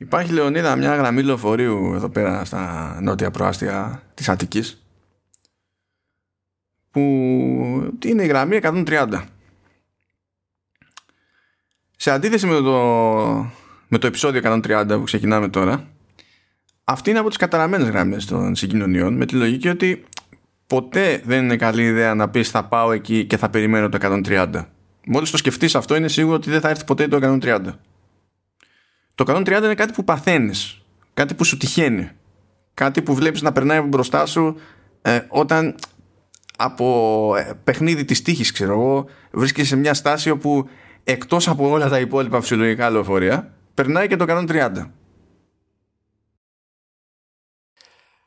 Υπάρχει Λεωνίδα μια γραμμή λεωφορείου εδώ πέρα στα νότια προάστια της Αττικής που είναι η γραμμή 130. Σε αντίθεση με το, με το επεισόδιο 130 που ξεκινάμε τώρα αυτή είναι από τις καταραμένες γραμμές των συγκοινωνιών με τη λογική ότι ποτέ δεν είναι καλή ιδέα να πεις θα πάω εκεί και θα περιμένω το 130. Μόλις το σκεφτείς αυτό είναι σίγουρο ότι δεν θα έρθει ποτέ το 130. Το 130 είναι κάτι που παθαίνεις, κάτι που σου τυχαίνει, κάτι που βλέπεις να περνάει μπροστά σου ε, όταν από ε, παιχνίδι της τύχης ξέρω εγώ βρίσκεσαι σε μια στάση όπου εκτός από όλα τα υπόλοιπα φυσιολογικά λεωφορεία περνάει και το 130.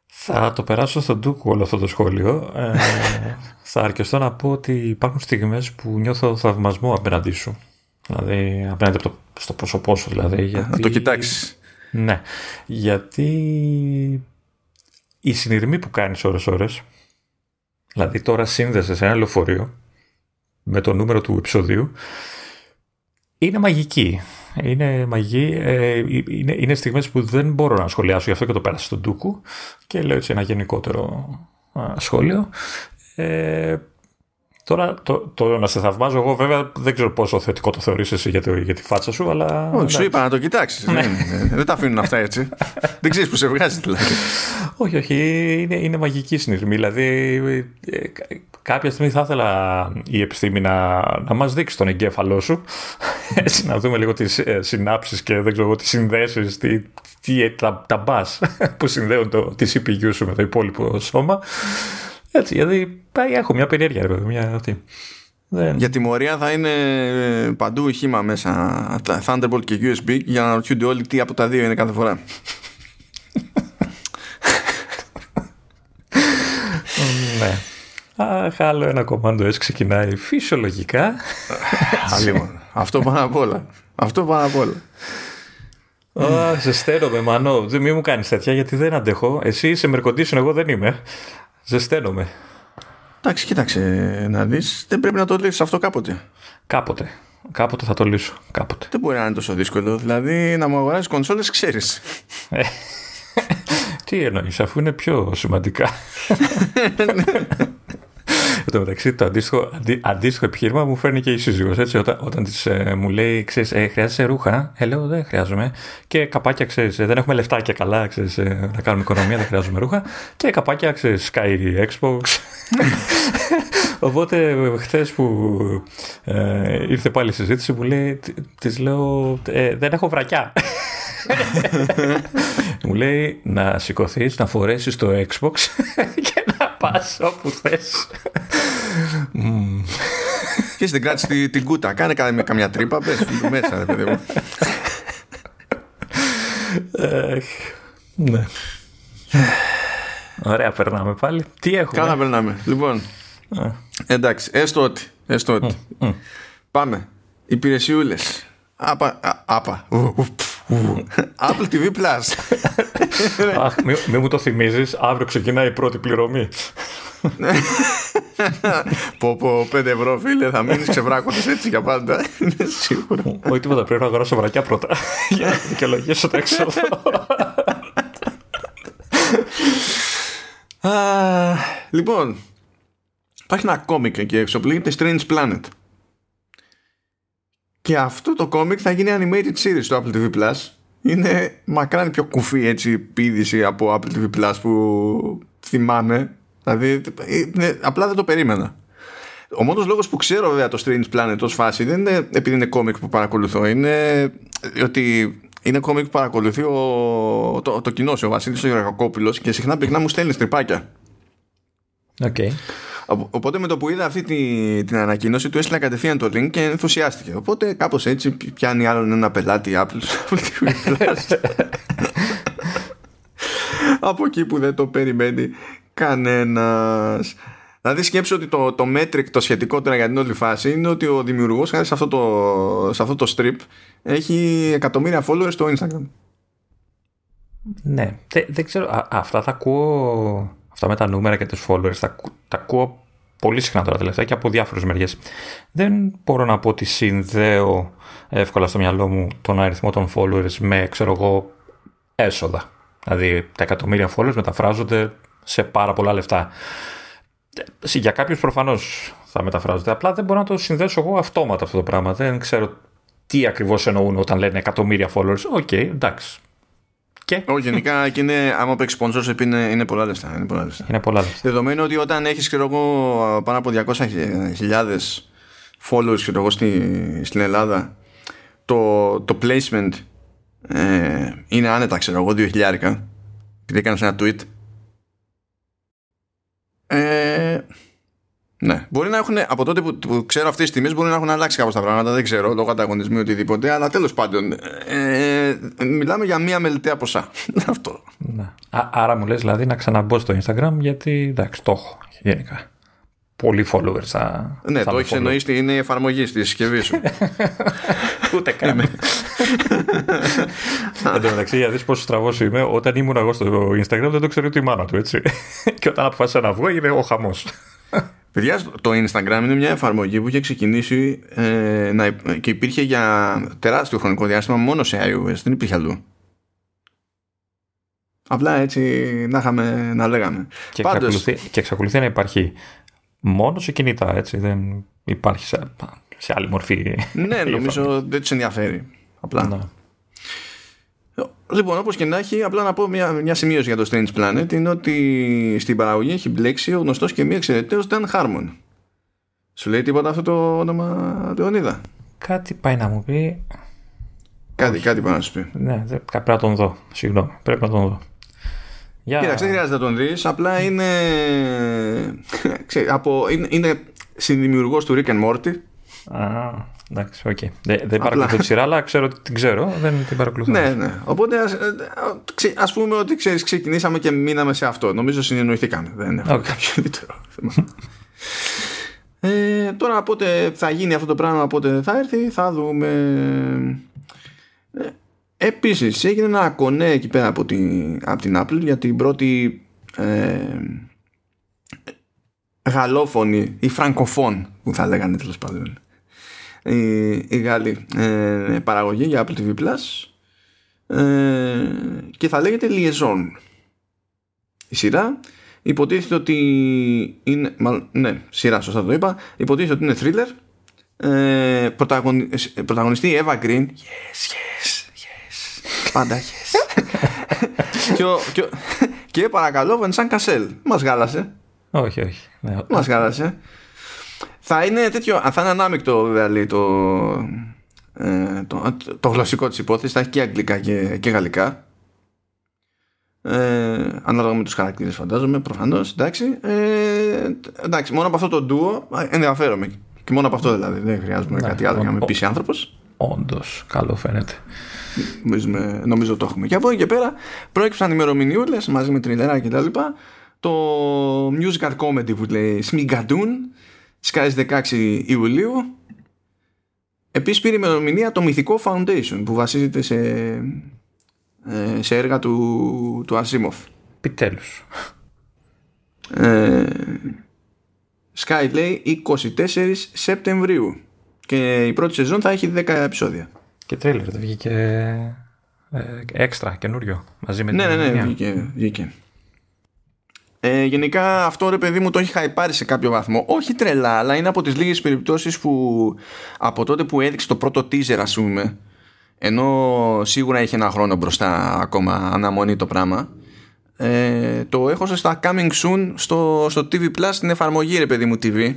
Θα το περάσω στον Ντούκου όλο αυτό το σχόλιο. Ε, θα αρκεστώ να πω ότι υπάρχουν στιγμές που νιώθω θαυμασμό απέναντί σου. Δηλαδή απέναντι το, στο πρόσωπό σου δηλαδή. Γιατί, να το κοιτάξεις. Ναι, γιατί η συνειρμή που κάνεις ώρες ώρες, δηλαδή τώρα σύνδεσαι σε ένα λεωφορείο με το νούμερο του επεισοδίου, είναι μαγική. Είναι μαγική. Ε, είναι, είναι στιγμές που δεν μπορώ να σχολιάσω, γι' αυτό και το πέρασα στον Τούκου και λέω έτσι ένα γενικότερο σχόλιο. Ε, Τώρα το, το, να σε θαυμάζω εγώ βέβαια δεν ξέρω πόσο θετικό το θεωρείς εσύ για, το, για τη φάτσα σου αλλά... Όχι, σου είπα να το κοιτάξεις. Ναι. δεν τα αφήνουν αυτά έτσι. δεν ξέρεις που σε βγάζει δηλαδή. όχι, όχι. Είναι, είναι μαγική συνειρμή. Δηλαδή ε, κάποια στιγμή θα ήθελα η επιστήμη να, να μας δείξει τον εγκέφαλό σου έτσι να δούμε λίγο τις ε, συνάψεις και δεν ξέρω τις συνδέσεις τι, τι, τα, τα μπας που συνδέουν το, τη CPU σου με το υπόλοιπο σώμα έτσι, γιατί έχω μια περιέργεια, ρε μια αυτή. Δεν... Για τιμωρία θα είναι ε, παντού ηχήμα μέσα Thunderbolt και USB για να ρωτιούνται όλοι τι από τα δύο είναι κάθε φορά. ναι. Αχ, άλλο ένα κομμάτι S ξεκινάει φυσιολογικά. Αυτό πάνω απ' όλα. Αυτό πάνω απ' όλα. Oh, ζεσταίνομαι, Μανώ. Δεν μη μου κάνεις τέτοια γιατί δεν αντέχω. Εσύ είσαι μερκοντήσιο, εγώ δεν είμαι. Ζεσταίνομαι. Εντάξει, κοίταξε να δεις. Δεν πρέπει να το λύσεις αυτό κάποτε. Κάποτε. Κάποτε θα το λύσω. Κάποτε. Δεν μπορεί να είναι τόσο δύσκολο. Δηλαδή να μου αγοράσεις κονσόλες, ξέρεις. Ε, τι εννοείς, αφού είναι πιο σημαντικά. Εν τω μεταξύ, το αντίστοιχο, αντί, αντίστοιχο επιχείρημα μου φέρνει και η σύζυγος, έτσι, όταν, όταν της, ε, μου λέει, ξέρεις, ε, χρειάζεσαι ρούχα, ε, λέω, δεν χρειάζομαι, και καπάκια, ξέρεις, ε, δεν έχουμε λεφτάκια καλά, ξέρεις, ε, να κάνουμε οικονομία, δεν χρειάζομαι ρούχα, και καπάκια, ξέρεις, Sky Xbox. Οπότε, χθες που ε, ήρθε πάλι η συζήτηση, μου λέει, της λέω, ε, δεν έχω βρακιά. μου λέει να σηκωθείς, να φορέσεις το Xbox και να πα όπου θε. Και στην κράτηση την κούτα. Κάνε με καμιά τρύπα. Πες μέσα, ρε παιδί μου. Ναι. Ωραία, περνάμε πάλι. Τι έχουμε; Κάνα περνάμε. Λοιπόν. Εντάξει, έστω ότι. Έστω ότι. Πάμε. Υπηρεσιούλες. Άπα. Άπα. Apple TV Plus. Αχ, μην μου το θυμίζεις. Αύριο ξεκινάει η πρώτη πληρωμή. πω πω 5 ευρώ φίλε θα μείνεις ξεβράκοντας έτσι για πάντα είναι σίγουρος όχι τίποτα πρέπει να αγοράσω βρακιά πρώτα για να δικαιολογήσω το έξοδο λοιπόν υπάρχει ένα κόμικ εκεί έξω που λέγεται Strange Planet και αυτό το κόμικ θα γίνει animated series στο Apple TV Plus είναι μακράν πιο κουφή έτσι πίδηση από Apple TV Plus που θυμάμαι Δηλαδή, απλά δεν το περίμενα. Ο μόνος λόγος που ξέρω βέβαια το Strange Planet ως φάση δεν είναι επειδή είναι κόμικ που παρακολουθώ, είναι ότι είναι κόμικ που παρακολουθεί ο, το, το κοινό ο Βασίλης ο Γερακόπουλος και συχνά πυκνά μου στέλνει στριπάκια. Okay. Οπότε με το που είδα αυτή τη, την ανακοίνωση του έστειλα κατευθείαν το link και ενθουσιάστηκε. Οπότε κάπως έτσι πιάνει άλλον ένα πελάτη Apple Από εκεί που δεν το περιμένει κανένας. Δηλαδή σκέψω ότι το, το metric το σχετικό τώρα για την όλη φάση είναι ότι ο δημιουργός χάρη σε αυτό το, σε αυτό το strip έχει εκατομμύρια followers στο Instagram. Ναι, δεν, ξέρω, αυτά θα ακούω, αυτά με τα νούμερα και τους followers τα, τα ακούω πολύ συχνά τώρα τελευταία και από διάφορες μεριές. Δεν μπορώ να πω ότι συνδέω εύκολα στο μυαλό μου τον αριθμό των followers με, ξέρω εγώ, έσοδα. Δηλαδή τα εκατομμύρια followers μεταφράζονται σε πάρα πολλά λεφτά. Για κάποιους προφανώς θα μεταφράζονται. Απλά δεν μπορώ να το συνδέσω εγώ αυτόματα αυτό το πράγμα. Δεν ξέρω τι ακριβώς εννοούν όταν λένε εκατομμύρια followers. OK, okay, εντάξει. Και... Όχι, γενικά και είναι, άμα παίξει sponsorship είναι, είναι πολλά λεφτά. Είναι πολλά λεφτά. Είναι πολλά λεφτά. Δεδομένου ότι όταν έχεις πάνω από 200.000 followers ξέρω εγώ, στη, στην Ελλάδα, το, το placement ε, είναι άνετα, ξέρω εγώ, 2.000 επειδή έκανες ένα tweet. Ε, ναι. Μπορεί να έχουν, από τότε που, που ξέρω αυτές τις τιμές, μπορεί να έχουν αλλάξει κάπω τα πράγματα. Δεν ξέρω, λόγω ανταγωνισμού ή οτιδήποτε. Αλλά τέλος πάντων, ε, μιλάμε για μία μελιτέα ποσά. Αυτό. Ναι. Α, άρα μου λες δηλαδή να ξαναμπω στο Instagram, γιατί εντάξει, το έχω γενικά. Πολλοί followers θα. Ναι, θα το έχεις εννοήσει, είναι η εφαρμογή στη συσκευή σου. Ούτε καν. Εν τω μεταξύ, για δεις πόσο στραβός είμαι, όταν ήμουν εγώ στο Instagram δεν το ξέρω ούτε η μάνα του, έτσι. Και όταν αποφάσισα να βγω, έγινε ο χαμός. Παιδιά, το Instagram είναι μια εφαρμογή που είχε ξεκινήσει ε, να, και υπήρχε για τεράστιο χρονικό διάστημα μόνο σε iOS, δεν υπήρχε αλλού. Απλά έτσι να, είχαμε, να λέγαμε. Και, εξακολουθεί, και εξακολουθεί να υπάρχει μόνο σε κινητά, έτσι. Δεν υπάρχει σε, σε άλλη μορφή. Ναι, νομίζω δεν τους ενδιαφέρει. Απλά. Ναι. Λοιπόν, όπως και να έχει, απλά να πω μια, μια σημείωση για το Strange Planet είναι ότι στην παραγωγή έχει μπλέξει ο γνωστός και μη εξαιρεταίος Dan Harmon. Σου λέει τίποτα αυτό το όνομα, Λεωνίδα; Κάτι πάει να μου πει. Κάτι, κάτι πάει να σου πει. Ναι, πρέπει να τον δω. Συγγνώμη, πρέπει να τον δω. Για... Κοίταξε, δεν χρειάζεται να τον δεις. Απλά είναι. από... είναι, είναι συνδημιουργός του Rick and Morty. Α, εντάξει, OK. Okay. Δεν, δεν παρακολουθώ τη σειρά, αλλά ξέρω ότι την ξέρω. Δεν την παρακολουθώ. Ναι, ναι. Οπότε ας ας πούμε ότι ξέρεις, ξεκινήσαμε και μείναμε σε αυτό. Νομίζω συνεννοηθήκαμε. Δεν έχω okay. κάποιο ιδιαίτερο θέμα. ε, τώρα πότε θα γίνει αυτό το πράγμα, πότε θα έρθει, θα δούμε. Ε, επίσης έγινε ένα κονέ εκεί πέρα από την, από την Apple για την πρώτη ε, γαλλόφωνη ή φραγκοφών που θα λέγανε τέλος πάντων η, η Γάλλη ε, παραγωγή για Apple TV Plus ε, και θα λέγεται Liaison. Η σειρά υποτίθεται ότι είναι μάλλον, ναι σειρά σωστά το είπα υποτίθεται ότι είναι thriller. Ε, πρωταγωνι, πρωταγωνιστή Eva Green. Yes yes yes. Πάντα yes. Και, και, και παρακαλώ Βενσάν Κασέλ μας γάλασε. Όχι όχι. Ναι. μας γάλασε θα είναι τέτοιο, θα είναι ανάμεικτο δηλαδή το, ε, το, το, γλωσσικό της υπόθεσης, θα έχει και αγγλικά και, και γαλλικά. Ε, ανάλογα με τους χαρακτήρες φαντάζομαι προφανώς εντάξει, ε, εντάξει μόνο από αυτό το ντουο ενδιαφέρομαι. Και μόνο από αυτό δηλαδή δεν χρειάζομαι ναι, κάτι άλλο για να με πείσει άνθρωπος. όντως καλό φαίνεται. Νομίζω, νομίζω το έχουμε. Και από εκεί και πέρα προέκυψαν ημερομηνιούλες μαζί με τριλερά και τα λοιπά. Το musical comedy που λέει Smigadoon Σκάζει 16 Ιουλίου. Επίσης πήρε ημερομηνία το Μυθικό Foundation που βασίζεται σε, ε, σε έργα του, του Ασίμοφ. Επιτέλους. Ε, Sky λέει 24 Σεπτεμβρίου και η πρώτη σεζόν θα έχει 10 επεισόδια. Και τρέλερ δεν βγήκε ε, έξτρα καινούριο μαζί με ναι, την Ναι, ναι, ναι, βγήκε, βγήκε. Ε, γενικά αυτό ρε παιδί μου το έχει χαϊπάρει σε κάποιο βαθμό. Όχι τρελά, αλλά είναι από τις λίγες περιπτώσεις που από τότε που έδειξε το πρώτο teaser ας πούμε ενώ σίγουρα έχει ένα χρόνο μπροστά ακόμα αναμονή το πράγμα ε, το έχω στα coming soon στο, στο TV Plus στην εφαρμογή ρε παιδί μου TV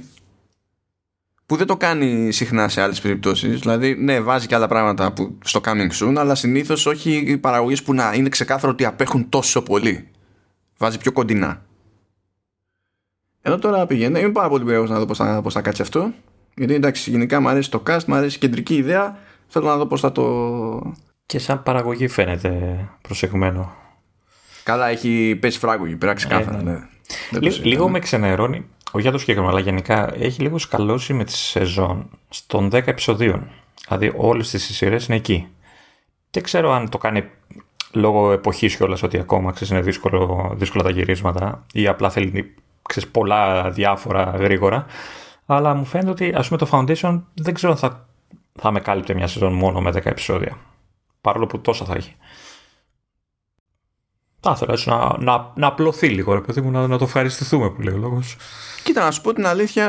που δεν το κάνει συχνά σε άλλες περιπτώσεις. Δηλαδή ναι βάζει και άλλα πράγματα που, στο coming soon αλλά συνήθως όχι οι παραγωγές που να είναι ξεκάθαρο ότι απέχουν τόσο πολύ. Βάζει πιο κοντινά εδώ τώρα πηγαίνω. Είμαι πάρα πολύ περίεργος να δω πώς θα, πώς θα κάτσει αυτό. Γιατί εντάξει, γενικά μου αρέσει το cast, μου αρέσει η κεντρική ιδέα. Θέλω να δω πώς θα το. Και σαν παραγωγή φαίνεται προσεγμένο. Καλά, έχει πέσει φράγκο εκεί πέρα ξεκάθαρα. Ε, ναι. ναι. λίγο με ξενερώνει, όχι για το συγκεκριμένο, αλλά γενικά έχει λίγο σκαλώσει με τη σεζόν στον 10 επεισοδίων. Δηλαδή όλες τις σειρές είναι εκεί. Δεν ξέρω αν το κάνει λόγω εποχής κιόλας ότι ακόμα ξέρεις, είναι δύσκολο, δύσκολα τα γυρίσματα ή απλά θέλει ξέρεις, πολλά διάφορα γρήγορα. Αλλά μου φαίνεται ότι ας πούμε το Foundation δεν ξέρω αν θα, θα με κάλυπτε μια σεζόν μόνο με 10 επεισόδια. Παρόλο που τόσα θα έχει. Θα ήθελα έτσι να, να, να απλωθεί λίγο, ρε παιδί μου, να, να το ευχαριστηθούμε που λέει ο λόγος. Κοίτα, να σου πω την αλήθεια.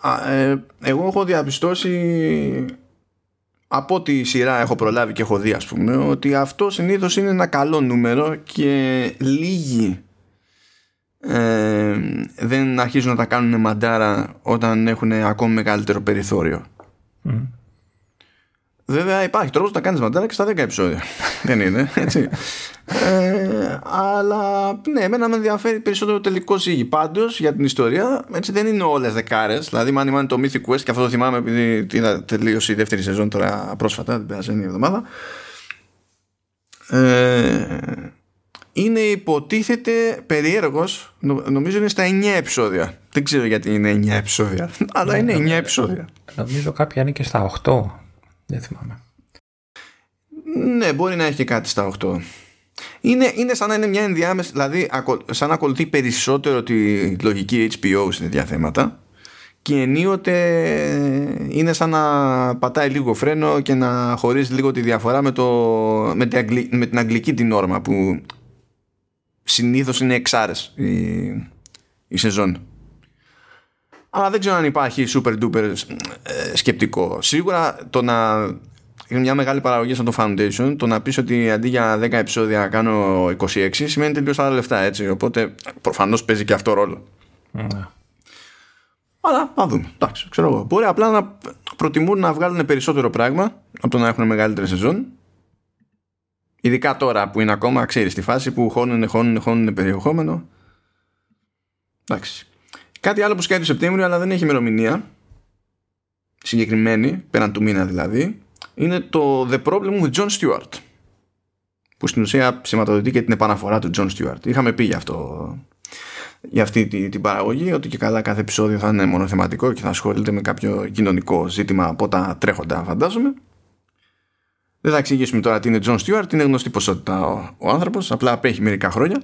Α, ε, εγώ έχω διαπιστώσει από τη σειρά έχω προλάβει και έχω δει ας πούμε ότι αυτό συνήθως είναι ένα καλό νούμερο και λίγοι ε, δεν αρχίζουν να τα κάνουν μαντάρα όταν έχουν ακόμη μεγαλύτερο περιθώριο. Βέβαια υπάρχει τρόπος να κάνεις μαντάρα και στα 10 επεισόδια. Δεν είναι, έτσι. Ε, αλλά ναι, εμένα με ενδιαφέρει περισσότερο το τελικό ζύγι. Πάντως για την ιστορία, έτσι δεν είναι όλες δεκάρες. Δηλαδή, αν είναι το Mythic Quest, και αυτό το θυμάμαι επειδή είδα τελείωσε η δεύτερη σεζόν τώρα πρόσφατα, την περασμένη εβδομάδα. Ε, είναι υποτίθεται περίεργος, νομίζω είναι στα 9 επεισόδια. Δεν ξέρω γιατί είναι 9 επεισόδια, αλλά είναι 9 επεισόδια. Νομίζω κάποια είναι και στα 8. Δεν θυμάμαι. Ναι, μπορεί να έχει και κάτι στα 8. Είναι, είναι σαν να είναι μια ενδιάμεση, δηλαδή σαν να ακολουθεί περισσότερο τη λογική HBO σε τέτοια θέματα και ενίοτε είναι σαν να πατάει λίγο φρένο και να χωρίζει λίγο τη διαφορά με, το, με, την, με την αγγλική την όρμα που συνήθως είναι εξάρες η, η σεζόν. Αλλά δεν ξέρω αν υπάρχει super duper ε, σκεπτικό. Σίγουρα το να είναι μια μεγάλη παραγωγή σαν το Foundation το να πεις ότι αντί για 10 επεισόδια κάνω 26 σημαίνει τελείως άλλα λεφτά έτσι οπότε προφανώς παίζει και αυτό ρόλο ναι. αλλά να δούμε εντάξει ξέρω εγώ μπορεί απλά να προτιμούν να βγάλουν περισσότερο πράγμα από το να έχουν μεγαλύτερη σεζόν ειδικά τώρα που είναι ακόμα ξέρεις στη φάση που χώνουν, χώνουν, χώνουν περιεχόμενο. Εντάξει. Κάτι άλλο που σκάει το Σεπτέμβριο αλλά δεν έχει ημερομηνία. Συγκεκριμένη πέραν του μήνα δηλαδή είναι το The Problem with John Stewart. Που στην ουσία σηματοδοτεί και την επαναφορά του John Stewart. Είχαμε πει για αυτό για αυτή την, την παραγωγή ότι και καλά κάθε επεισόδιο θα είναι μονοθεματικό και θα ασχολείται με κάποιο κοινωνικό ζήτημα από τα τρέχοντα φαντάζομαι δεν θα εξηγήσουμε τώρα τι είναι John Stewart είναι γνωστή ποσότητα ο, ο άνθρωπος απλά απέχει μερικά χρόνια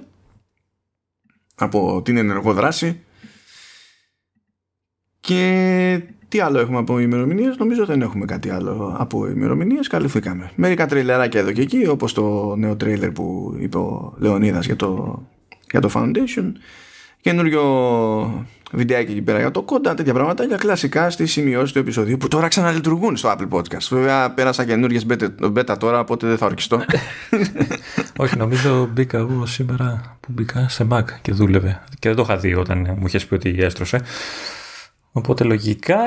από την ενεργό δράση και τι άλλο έχουμε από ημερομηνίες, νομίζω δεν έχουμε κάτι άλλο από ημερομηνίες. Καλυφθήκαμε. Μερικά τρέιλεράκια εδώ και εκεί, όπως το νέο τρέιλερ που είπε ο Λεωνίδας για το, για το Foundation. Καινούριο βιντεάκι εκεί πέρα για το κόντα, τέτοια πράγματα για κλασικά στι σημειώσει του επεισοδίου που τώρα ξαναλειτουργούν στο Apple Podcast. Βέβαια πέρασα καινούριε beta τώρα, οπότε δεν θα ορκιστώ. Όχι, νομίζω μπήκα εγώ σήμερα που μπήκα σε Mac και δούλευε. Και δεν το είχα δει όταν μου είχες πει ότι έστρωσε. Οπότε λογικά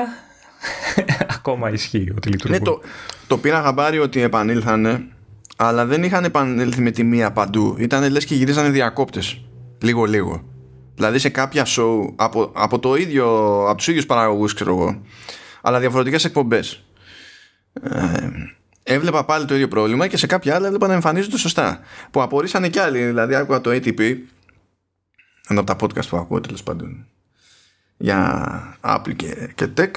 ακόμα ισχύει ότι λειτουργούν. Ναι, το, το πήρα χαμπάρι ότι επανήλθανε, αλλά δεν είχαν επανέλθει με τη μία παντού. Ήταν λες και γυρίζανε διακόπτες. Λίγο-λίγο. Δηλαδή σε κάποια show από, από, το ίδιο, από τους ίδιους παραγωγούς ξέρω εγώ, αλλά διαφορετικές εκπομπές. Ε, έβλεπα πάλι το ίδιο πρόβλημα και σε κάποια άλλα έβλεπα να εμφανίζονται σωστά. Που απορρίσανε κι άλλοι. Δηλαδή άκουγα το ATP, ένα από τα podcast που ακούω τέλος πάντων για Apple και, και Tech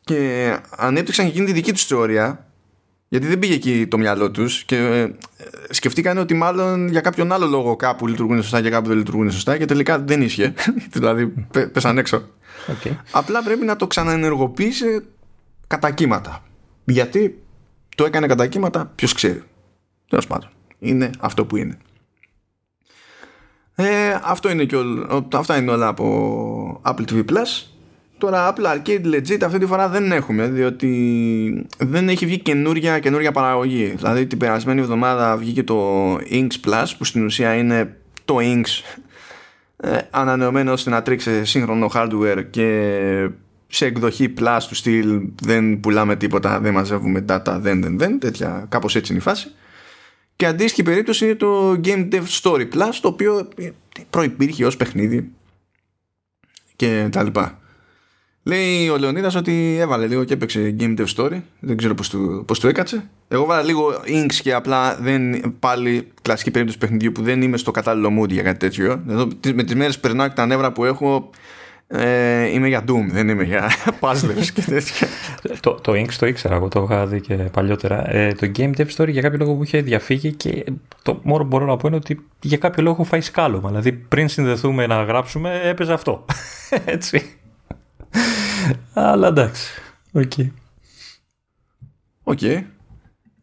και ανέπτυξαν και εκείνη τη δική τους θεωρία γιατί δεν πήγε εκεί το μυαλό τους και ε, σκεφτήκαν ότι μάλλον για κάποιον άλλο λόγο κάπου λειτουργούν σωστά και κάπου δεν λειτουργούν σωστά και τελικά δεν ίσχυε. Δηλαδή πέσαν έξω. Okay. απλά πρέπει να το ξαναενεργοποιήσει κατά κύματα. Γιατί το έκανε κατά κύματα ποιος ξέρει. Τέλος πάντων. Είναι αυτό που είναι. Ε, αυτό είναι και όλο, αυτά είναι όλα από Apple TV Plus. Τώρα Apple Arcade Legit αυτή τη φορά δεν έχουμε διότι δεν έχει βγει καινούρια, καινούρια παραγωγή. Δηλαδή την περασμένη εβδομάδα βγήκε το Inks Plus που στην ουσία είναι το Inks ε, ανανεωμένο ώστε να τρίξει σύγχρονο hardware και σε εκδοχή Plus του στυλ δεν πουλάμε τίποτα, δεν μαζεύουμε data, δεν, δεν, δεν, τέτοια, κάπως έτσι είναι η φάση. Και αντίστοιχη περίπτωση είναι το Game Dev Story Plus, το οποίο προϋπήρχε ως παιχνίδι και τα λοιπά. Λέει ο Λεωνίδας ότι έβαλε λίγο και έπαιξε Game Dev Story. Δεν ξέρω πώς του, πώς του έκατσε. Εγώ βάλα λίγο inks και απλά δεν, πάλι κλασική περίπτωση παιχνιδιού που δεν είμαι στο κατάλληλο mood για κάτι τέτοιο. Εδώ, με τις μέρες περνάω και τα νεύρα που έχω ε, είμαι για Doom, δεν είμαι για puzzles και τέτοια. το, το Inks το ήξερα, εγώ το είχα δει και παλιότερα. Ε, το Game Dev Story για κάποιο λόγο μου είχε διαφύγει και το μόνο που μπορώ να πω είναι ότι για κάποιο λόγο έχω φάει σκάλωμα. Δηλαδή πριν συνδεθούμε να γράψουμε έπαιζε αυτό. Έτσι. Αλλά εντάξει. OK. Okay.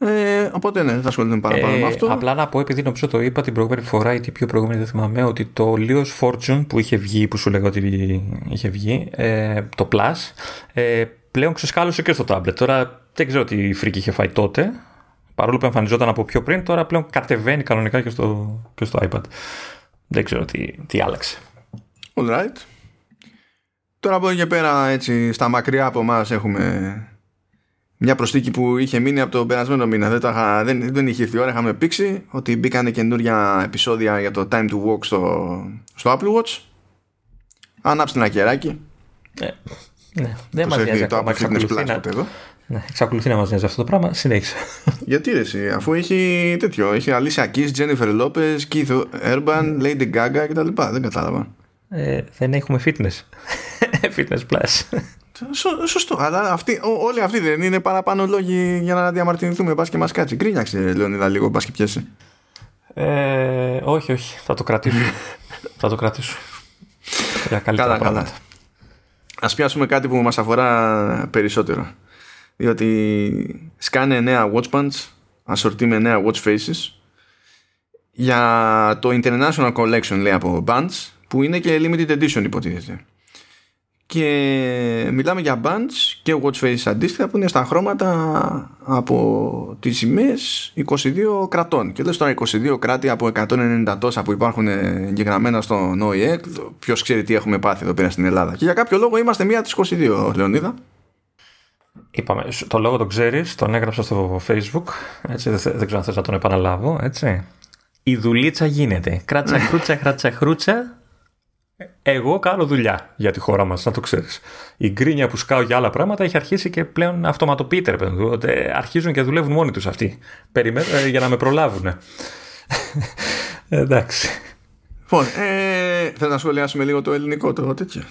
Ε, οπότε ναι, δεν θα ασχοληθούμε παραπάνω ε, με αυτό. Απλά να πω, επειδή νομίζω το είπα την προηγούμενη φορά ή την πιο προηγούμενη, δεν θυμάμαι, ότι το Leo's Fortune που είχε βγει, που σου λέγα ότι είχε βγει, ε, το Plus, ε, πλέον ξεσκάλωσε και στο tablet. Τώρα δεν ξέρω τι φρίκη είχε φάει τότε. Παρόλο που εμφανιζόταν από πιο πριν, τώρα πλέον κατεβαίνει κανονικά και στο, και στο iPad. Δεν ξέρω τι, τι άλλαξε. All right. Τώρα από εκεί και πέρα, έτσι, στα μακριά από εμάς έχουμε μια προστίκη που είχε μείνει από τον περασμένο μήνα. Δεν, είχα, δεν, δεν είχε έρθει η ώρα, είχαμε πήξει ότι μπήκανε καινούρια επεισόδια για το Time to Walk στο, στο Apple Watch. Ανάψτε ένα κεράκι. Ε, ναι, δεν μας νοιάζει το Apple Fitness Plus να... εδώ. Ναι, εξακολουθεί να μας νοιάζει αυτό το πράγμα. Συνέχισε. Γιατί ρε εσύ, αφού έχει τέτοιο. Έχει Alicia Keys, Jennifer Lopez, Keith Urban, Lady Gaga κτλ. Δεν κατάλαβα. Ε, δεν έχουμε fitness. Fitness Plus. Σω, σωστό, αλλά αυτοί, ό, όλοι αυτοί δεν είναι παραπάνω λόγοι για να διαμαρτυρηθούμε. Μπα και μας κάτσει. Γκρίνιαξε, Λεωνίδα, λίγο, μπα και πιέσει. Ε, όχι, όχι. Θα το κρατήσω. θα το κρατήσω. Για καλύτερα καλά, πράγματα. καλά. Α πιάσουμε κάτι που μας αφορά περισσότερο. Διότι σκάνε νέα watch bands, ασορτή με νέα watch faces για το International Collection λέει από bands που είναι και limited edition υποτίθεται και μιλάμε για bands και watch faces αντίστοιχα που είναι στα χρώματα από τις σημαίες 22 κρατών. Και λες τώρα 22 κράτη από 190 τόσα που υπάρχουν εγγεγραμμένα στο ΝΟΙΕ ποιος ξέρει τι έχουμε πάθει εδώ πέρα στην Ελλάδα. Και για κάποιο λόγο είμαστε μία της 22 Λεωνίδα. Είπαμε, το λόγο το ξέρεις, τον έγραψα στο facebook έτσι, δεν, δεν ξέρω αν θες να τον επαναλάβω έτσι. Η δουλίτσα γίνεται. Κράτσα, χρούτσα, κράτσα, χρούτσα εγώ κάνω δουλειά για τη χώρα μας, να το ξέρεις. Η γκρίνια που σκάω για άλλα πράγματα έχει αρχίσει και πλέον αυτοματοποιείται, ρε παιδί Αρχίζουν και δουλεύουν μόνοι τους αυτοί. Περιμένουν ε, για να με προλάβουν. Εντάξει. Λοιπόν, ε, θέλω να σχολιάσουμε λίγο το ελληνικό το τέτοιο.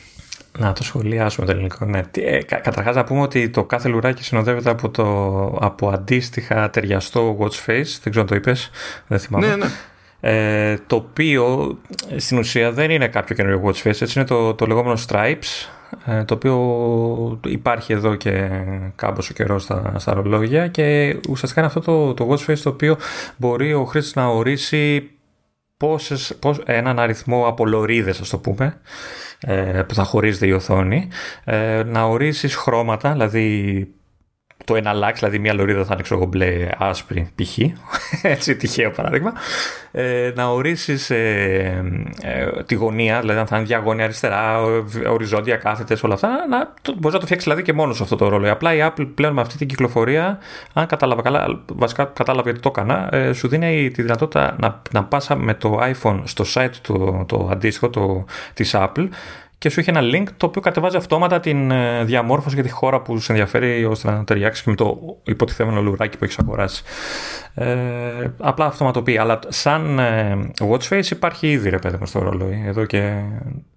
Να το σχολιάσουμε το ελληνικό, ναι. Ε, Καταρχάς να πούμε ότι το κάθε λουράκι συνοδεύεται από, το, από αντίστοιχα ταιριαστό watch face. Δεν ξέρω αν το είπες. Δεν θυμάμαι. Ναι, ναι. Ε, το οποίο στην ουσία δεν είναι κάποιο καινούριο watch face, έτσι είναι το, το λεγόμενο Stripes, ε, το οποίο υπάρχει εδώ και κάμποσο καιρός στα, στα ρολόγια και ουσιαστικά είναι αυτό το, το watch face το οποίο μπορεί ο χρήστης να ορίσει πόσες, πώς, έναν αριθμό από λωρίδες, ας το πούμε, ε, που θα χωρίζεται η οθόνη, ε, να ορίσεις χρώματα, δηλαδή το εναλλάξει, δηλαδή μια λωρίδα θα είναι ξέρω, μπλε άσπρη π.χ. έτσι τυχαίο παράδειγμα ε, να ορίσεις ε, ε, τη γωνία, δηλαδή αν θα είναι διαγώνια αριστερά, οριζόντια, κάθετες, όλα αυτά, να, το, μπορείς να το φτιάξεις δηλαδή και μόνος σε αυτό το ρόλο. Απλά η Apple πλέον με αυτή την κυκλοφορία, αν κατάλαβα καλά, βασικά κατάλαβα γιατί το έκανα, ε, σου δίνει τη δυνατότητα να, να πάσα με το iPhone στο site του, το αντίστοιχο το, της Apple και σου έχει ένα link το οποίο κατεβάζει αυτόματα την ε, διαμόρφωση για τη χώρα που σε ενδιαφέρει ώστε να ταιριάξεις και με το υποτιθέμενο λουράκι που έχεις αγοράσει. Ε, απλά αυτοματοποιεί. Αλλά σαν ε, watch face υπάρχει ήδη ρε παιδί στο ρολόι. Εδώ και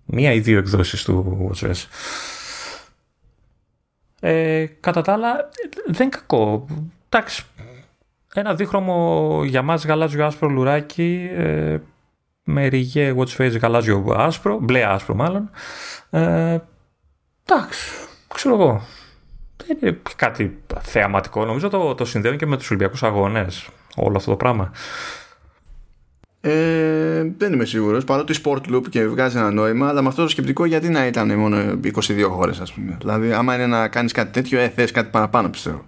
μία ή δύο εκδόσεις του watch face. Ε, κατά τα άλλα δεν κακό. Εντάξει, ένα δίχρωμο για μας γαλάζιο άσπρο λουράκι ε, με ριγέ watch face γαλάζιο άσπρο, μπλε άσπρο μάλλον. Ε, εντάξει, ξέρω εγώ. Δεν είναι κάτι θεαματικό. Νομίζω το, το συνδέουν και με τους Ολυμπιακούς Αγώνες όλο αυτό το πράγμα. Ε, δεν είμαι σίγουρος. Παρότι sport loop και βγάζει ένα νόημα, αλλά με αυτό το σκεπτικό γιατί να ήταν μόνο 22 χώρες, ας πούμε. Δηλαδή, άμα είναι να κάνεις κάτι τέτοιο, ε, θες κάτι παραπάνω, πιστεύω.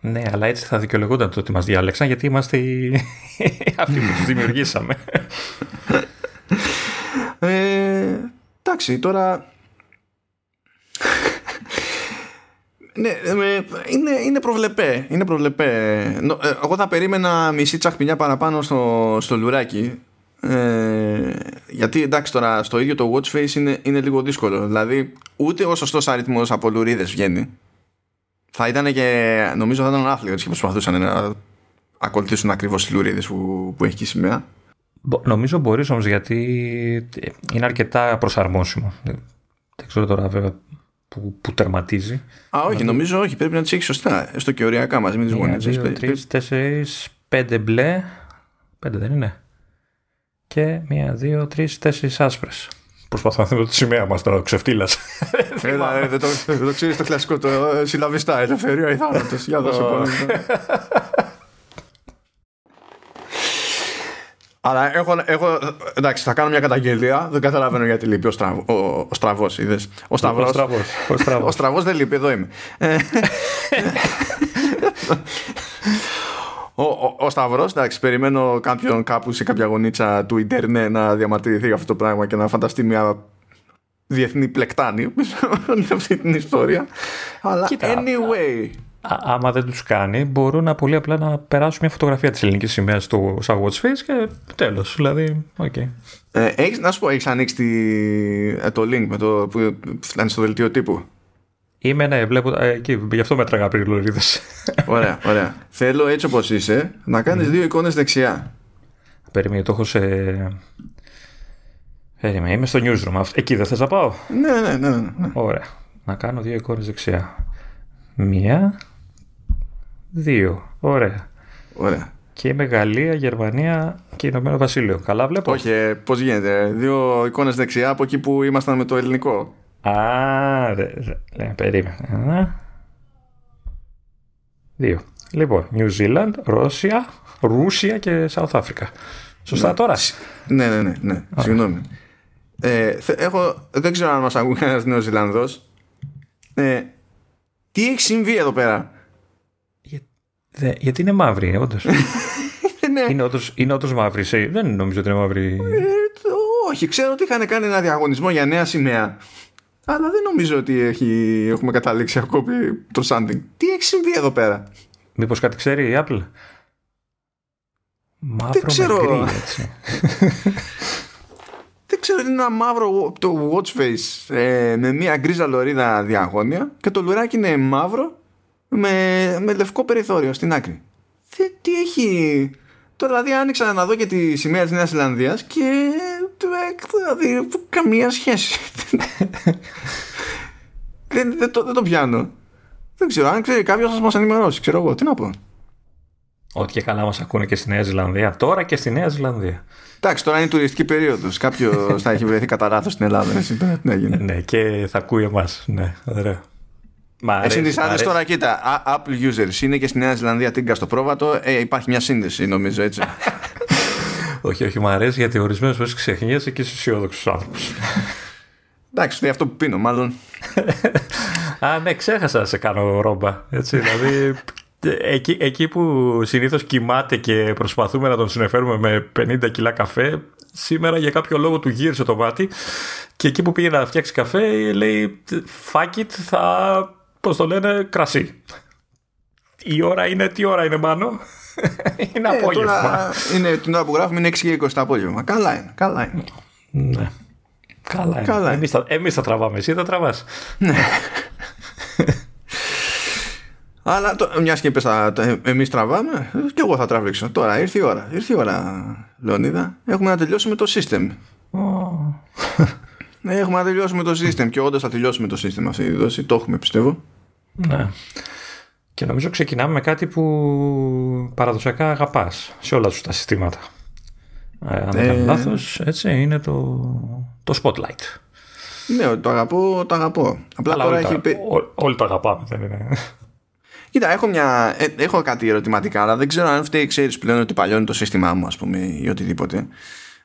Ναι, αλλά έτσι θα δικαιολογούνταν το ότι μας διάλεξαν γιατί είμαστε οι... αυτοί που τους δημιουργήσαμε. ε, εντάξει, τώρα... ναι, ε, είναι, είναι προβλεπέ. Είναι προβλεπέ. Ε, εγώ θα περίμενα μισή τσαχπινιά παραπάνω στο, στο λουράκι. Ε, γιατί εντάξει τώρα στο ίδιο το watch face είναι, είναι λίγο δύσκολο. Δηλαδή ούτε ο σωστός αριθμός από λουρίδες βγαίνει θα ήταν και νομίζω θα ήταν άθλιο και προσπαθούσαν να ακολουθήσουν ακριβώς τις λουρίδες που, που έχει και η σημαία. Νομίζω μπορείς όμως γιατί είναι αρκετά προσαρμόσιμο. Δεν ξέρω τώρα βέβαια που, που τερματίζει. Α, όχι, νομίζω όχι. Πρέπει να τις έχεις σωστά. Έστω και οριακά μαζί με τις γωνίε. Τρεις, τέσσερις, πέντε μπλε. Πέντε δεν είναι. Και μία, δύο, τρεις, τέσσερις άσπρες. Προσπαθώ να δω τη σημαία μας τώρα, ξεφτύλας. Ε, ε, δεν το ξέρεις το κλασικό, το ε, συλλαβιστά. Ελευθερία ή θάνατο. Για δώσε. Αλλά έχω, έχω, εντάξει, θα κάνω μια καταγγελία. Δεν καταλαβαίνω γιατί λείπει ο, στραβο, ο, ο Στραβός. Ο Ο δεν λείπει, εδώ είμαι. Ε, ο, ο, ο Σταυρό, εντάξει, περιμένω κάποιον κάπου σε κάποια γωνίτσα του Ιντερνετ να διαμαρτυρηθεί για αυτό το πράγμα και να φανταστεί μια διεθνή πλεκτάνη σε αυτή την ιστορία. Αλλά Κοίτα, anyway. Α, άμα δεν τους κάνει, μπορούν να πολύ απλά να περάσουν μια φωτογραφία της ελληνικής σημαίας στο σαν watch face και τέλος. Δηλαδή, OK. Okay. Ε, έχεις, να σου πω, έχεις ανοίξει τη, ε, το link με το, που φτάνει στο δελτίο τύπου; Είμαι, ναι, βλέπω, ε, εκεί, γι' αυτό μέτραγα πριν λωρίδες. Ωραία, ωραία. Θέλω έτσι όπως είσαι να κάνεις δύο εικόνες δεξιά. Περίμενε, το έχω σε... Περίμενε, είμαι στο newsroom. Εκεί δεν θες να πάω; Ναι, ναι, ναι. ναι. Ωραία. Να κάνω δύο εικόνες δεξιά. Μία, δύο. Ωραία. Ωραία. Και είμαι Γαλλία, Γερμανία και Ηνωμένο Βασίλειο. Καλά βλέπω; Όχι, ε, πώς γίνεται. Δύο εικόνες δεξιά από εκεί που ήμασταν με το ελληνικό. Α, ρε, ρε, ρε, περίμενε. Ένα. Δύο. Λοιπόν, New Zealand, Ρώσια, Ρούσια και South Africa. Σωστά Ναι. τώρα. Ναι, ναι, ναι. ναι. Συγγνώμη. Ε, θε- έχω, δεν ξέρω αν μας ακούει κανένας Νέος Ζηλανδός. Ε, τι έχει συμβεί εδώ πέρα; Για- δε- γιατί είναι μαύρη, όντως. ναι. είναι, όντως, είναι όντως μαύρη. σε- Δεν νομίζω ότι είναι μαύρη. Ε, όχι, ξέρω ότι είχαν κάνει ένα διαγωνισμό για νέα σημαία. Αλλά δεν νομίζω ότι έχει, έχουμε καταλήξει ακόμη το something. Τι έχει συμβεί εδώ πέρα; Μήπως κάτι ξέρει η Apple; Μαύρο ξέρω. με γκρι, έτσι. Δεν ξέρω, είναι ένα μαύρο το watch face ε, με μια γκρίζα λωρίδα διαγώνια και το λουράκι είναι μαύρο με, με λευκό περιθώριο στην άκρη. Θε, τι έχει... Τώρα δηλαδή άνοιξα να δω και τη σημαία της Νέας Ζηλανδίας και ε, δηλαδή καμία σχέση. δεν, δεν, το, δεν το πιάνω. Δεν ξέρω, αν ξέρει κάποιος θα μας ενημερώσει, ξέρω εγώ, τι να πω. Ό,τι και καλά μας ακούνε και στη Νέα Ζηλανδία. Τώρα και στη Νέα Ζηλανδία. Εντάξει, τώρα είναι τουριστική περίοδος. Κάποιος θα έχει βρεθεί κατά λάθος στην Ελλάδα. Έτσι, τώρα τι να γίνει. ναι, και θα ακούει εμάς. Ναι, ωραία. Μ' αρέσει, Εσύ τις μ' άλλες αρέσει. τώρα, κοίτα, Α- Apple users είναι και στη Νέα Ζηλανδία τίγκα στο πρόβατο. Ε, υπάρχει μια σύνδεση, νομίζω έτσι. Όχι, όχι, μου αρέσει γιατί ορισμένες φορές ξεχνιέσαι και είσαι αισιόδοξος άνθρωπος. Εντάξει, είναι αυτό που πίνω, μάλλον. Α, ναι, ξέχασα να σε κάνω ρόμπα. Έτσι, δηλαδή, εκεί, εκεί που συνήθως κοιμάται και προσπαθούμε να τον συνεφέρουμε με 50 κιλά καφέ, σήμερα για κάποιο λόγο του γύρισε το μάτι και εκεί που πήγε να φτιάξει καφέ λέει fuck it, θα, πώς το λένε, κρασί. Η ώρα είναι, τι ώρα είναι μάνο, είναι Ε, απόγευμα. τώρα είναι, την ώρα που γράφουμε είναι 6 και 20 το απόγευμα. Καλά είναι, καλά είναι. Ναι. Καλά είναι. Καλά είναι. Εμείς, τα, εμείς τα τραβάμε, εσύ δεν τραβάς. Αλλά μιας και είπες εμείς τραβάμε, ε, και εγώ θα τραβήξω. Τώρα ήρθε η ώρα. Ήρθε η ώρα, Λεωνίδα. Έχουμε να τελειώσουμε το system. Ναι, έχουμε να τελειώσουμε το system και όντως θα τελειώσουμε το system αυτή τη δόση. Το έχουμε, πιστεύω. Ναι. Και νομίζω ξεκινάμε με κάτι που παραδοσιακά αγαπάς σε όλα σου τα συστήματα. Ε, αν δεν Ε. κάνω λάθος, έτσι, είναι το, το Spotlight. Ναι, το αγαπώ, το αγαπώ. Απλά Αλλά τώρα όλοι, έχει. τα, πει- ό- όλοι το αγαπάμε, δεν είναι. Κοίτα, έχω, μια, ε, έχω κάτι ερωτηματικά, αλλά δεν ξέρω αν φταίει, ξέρεις πλέον ότι παλιώνει το σύστημά μου, ας πούμε, ή οτιδήποτε.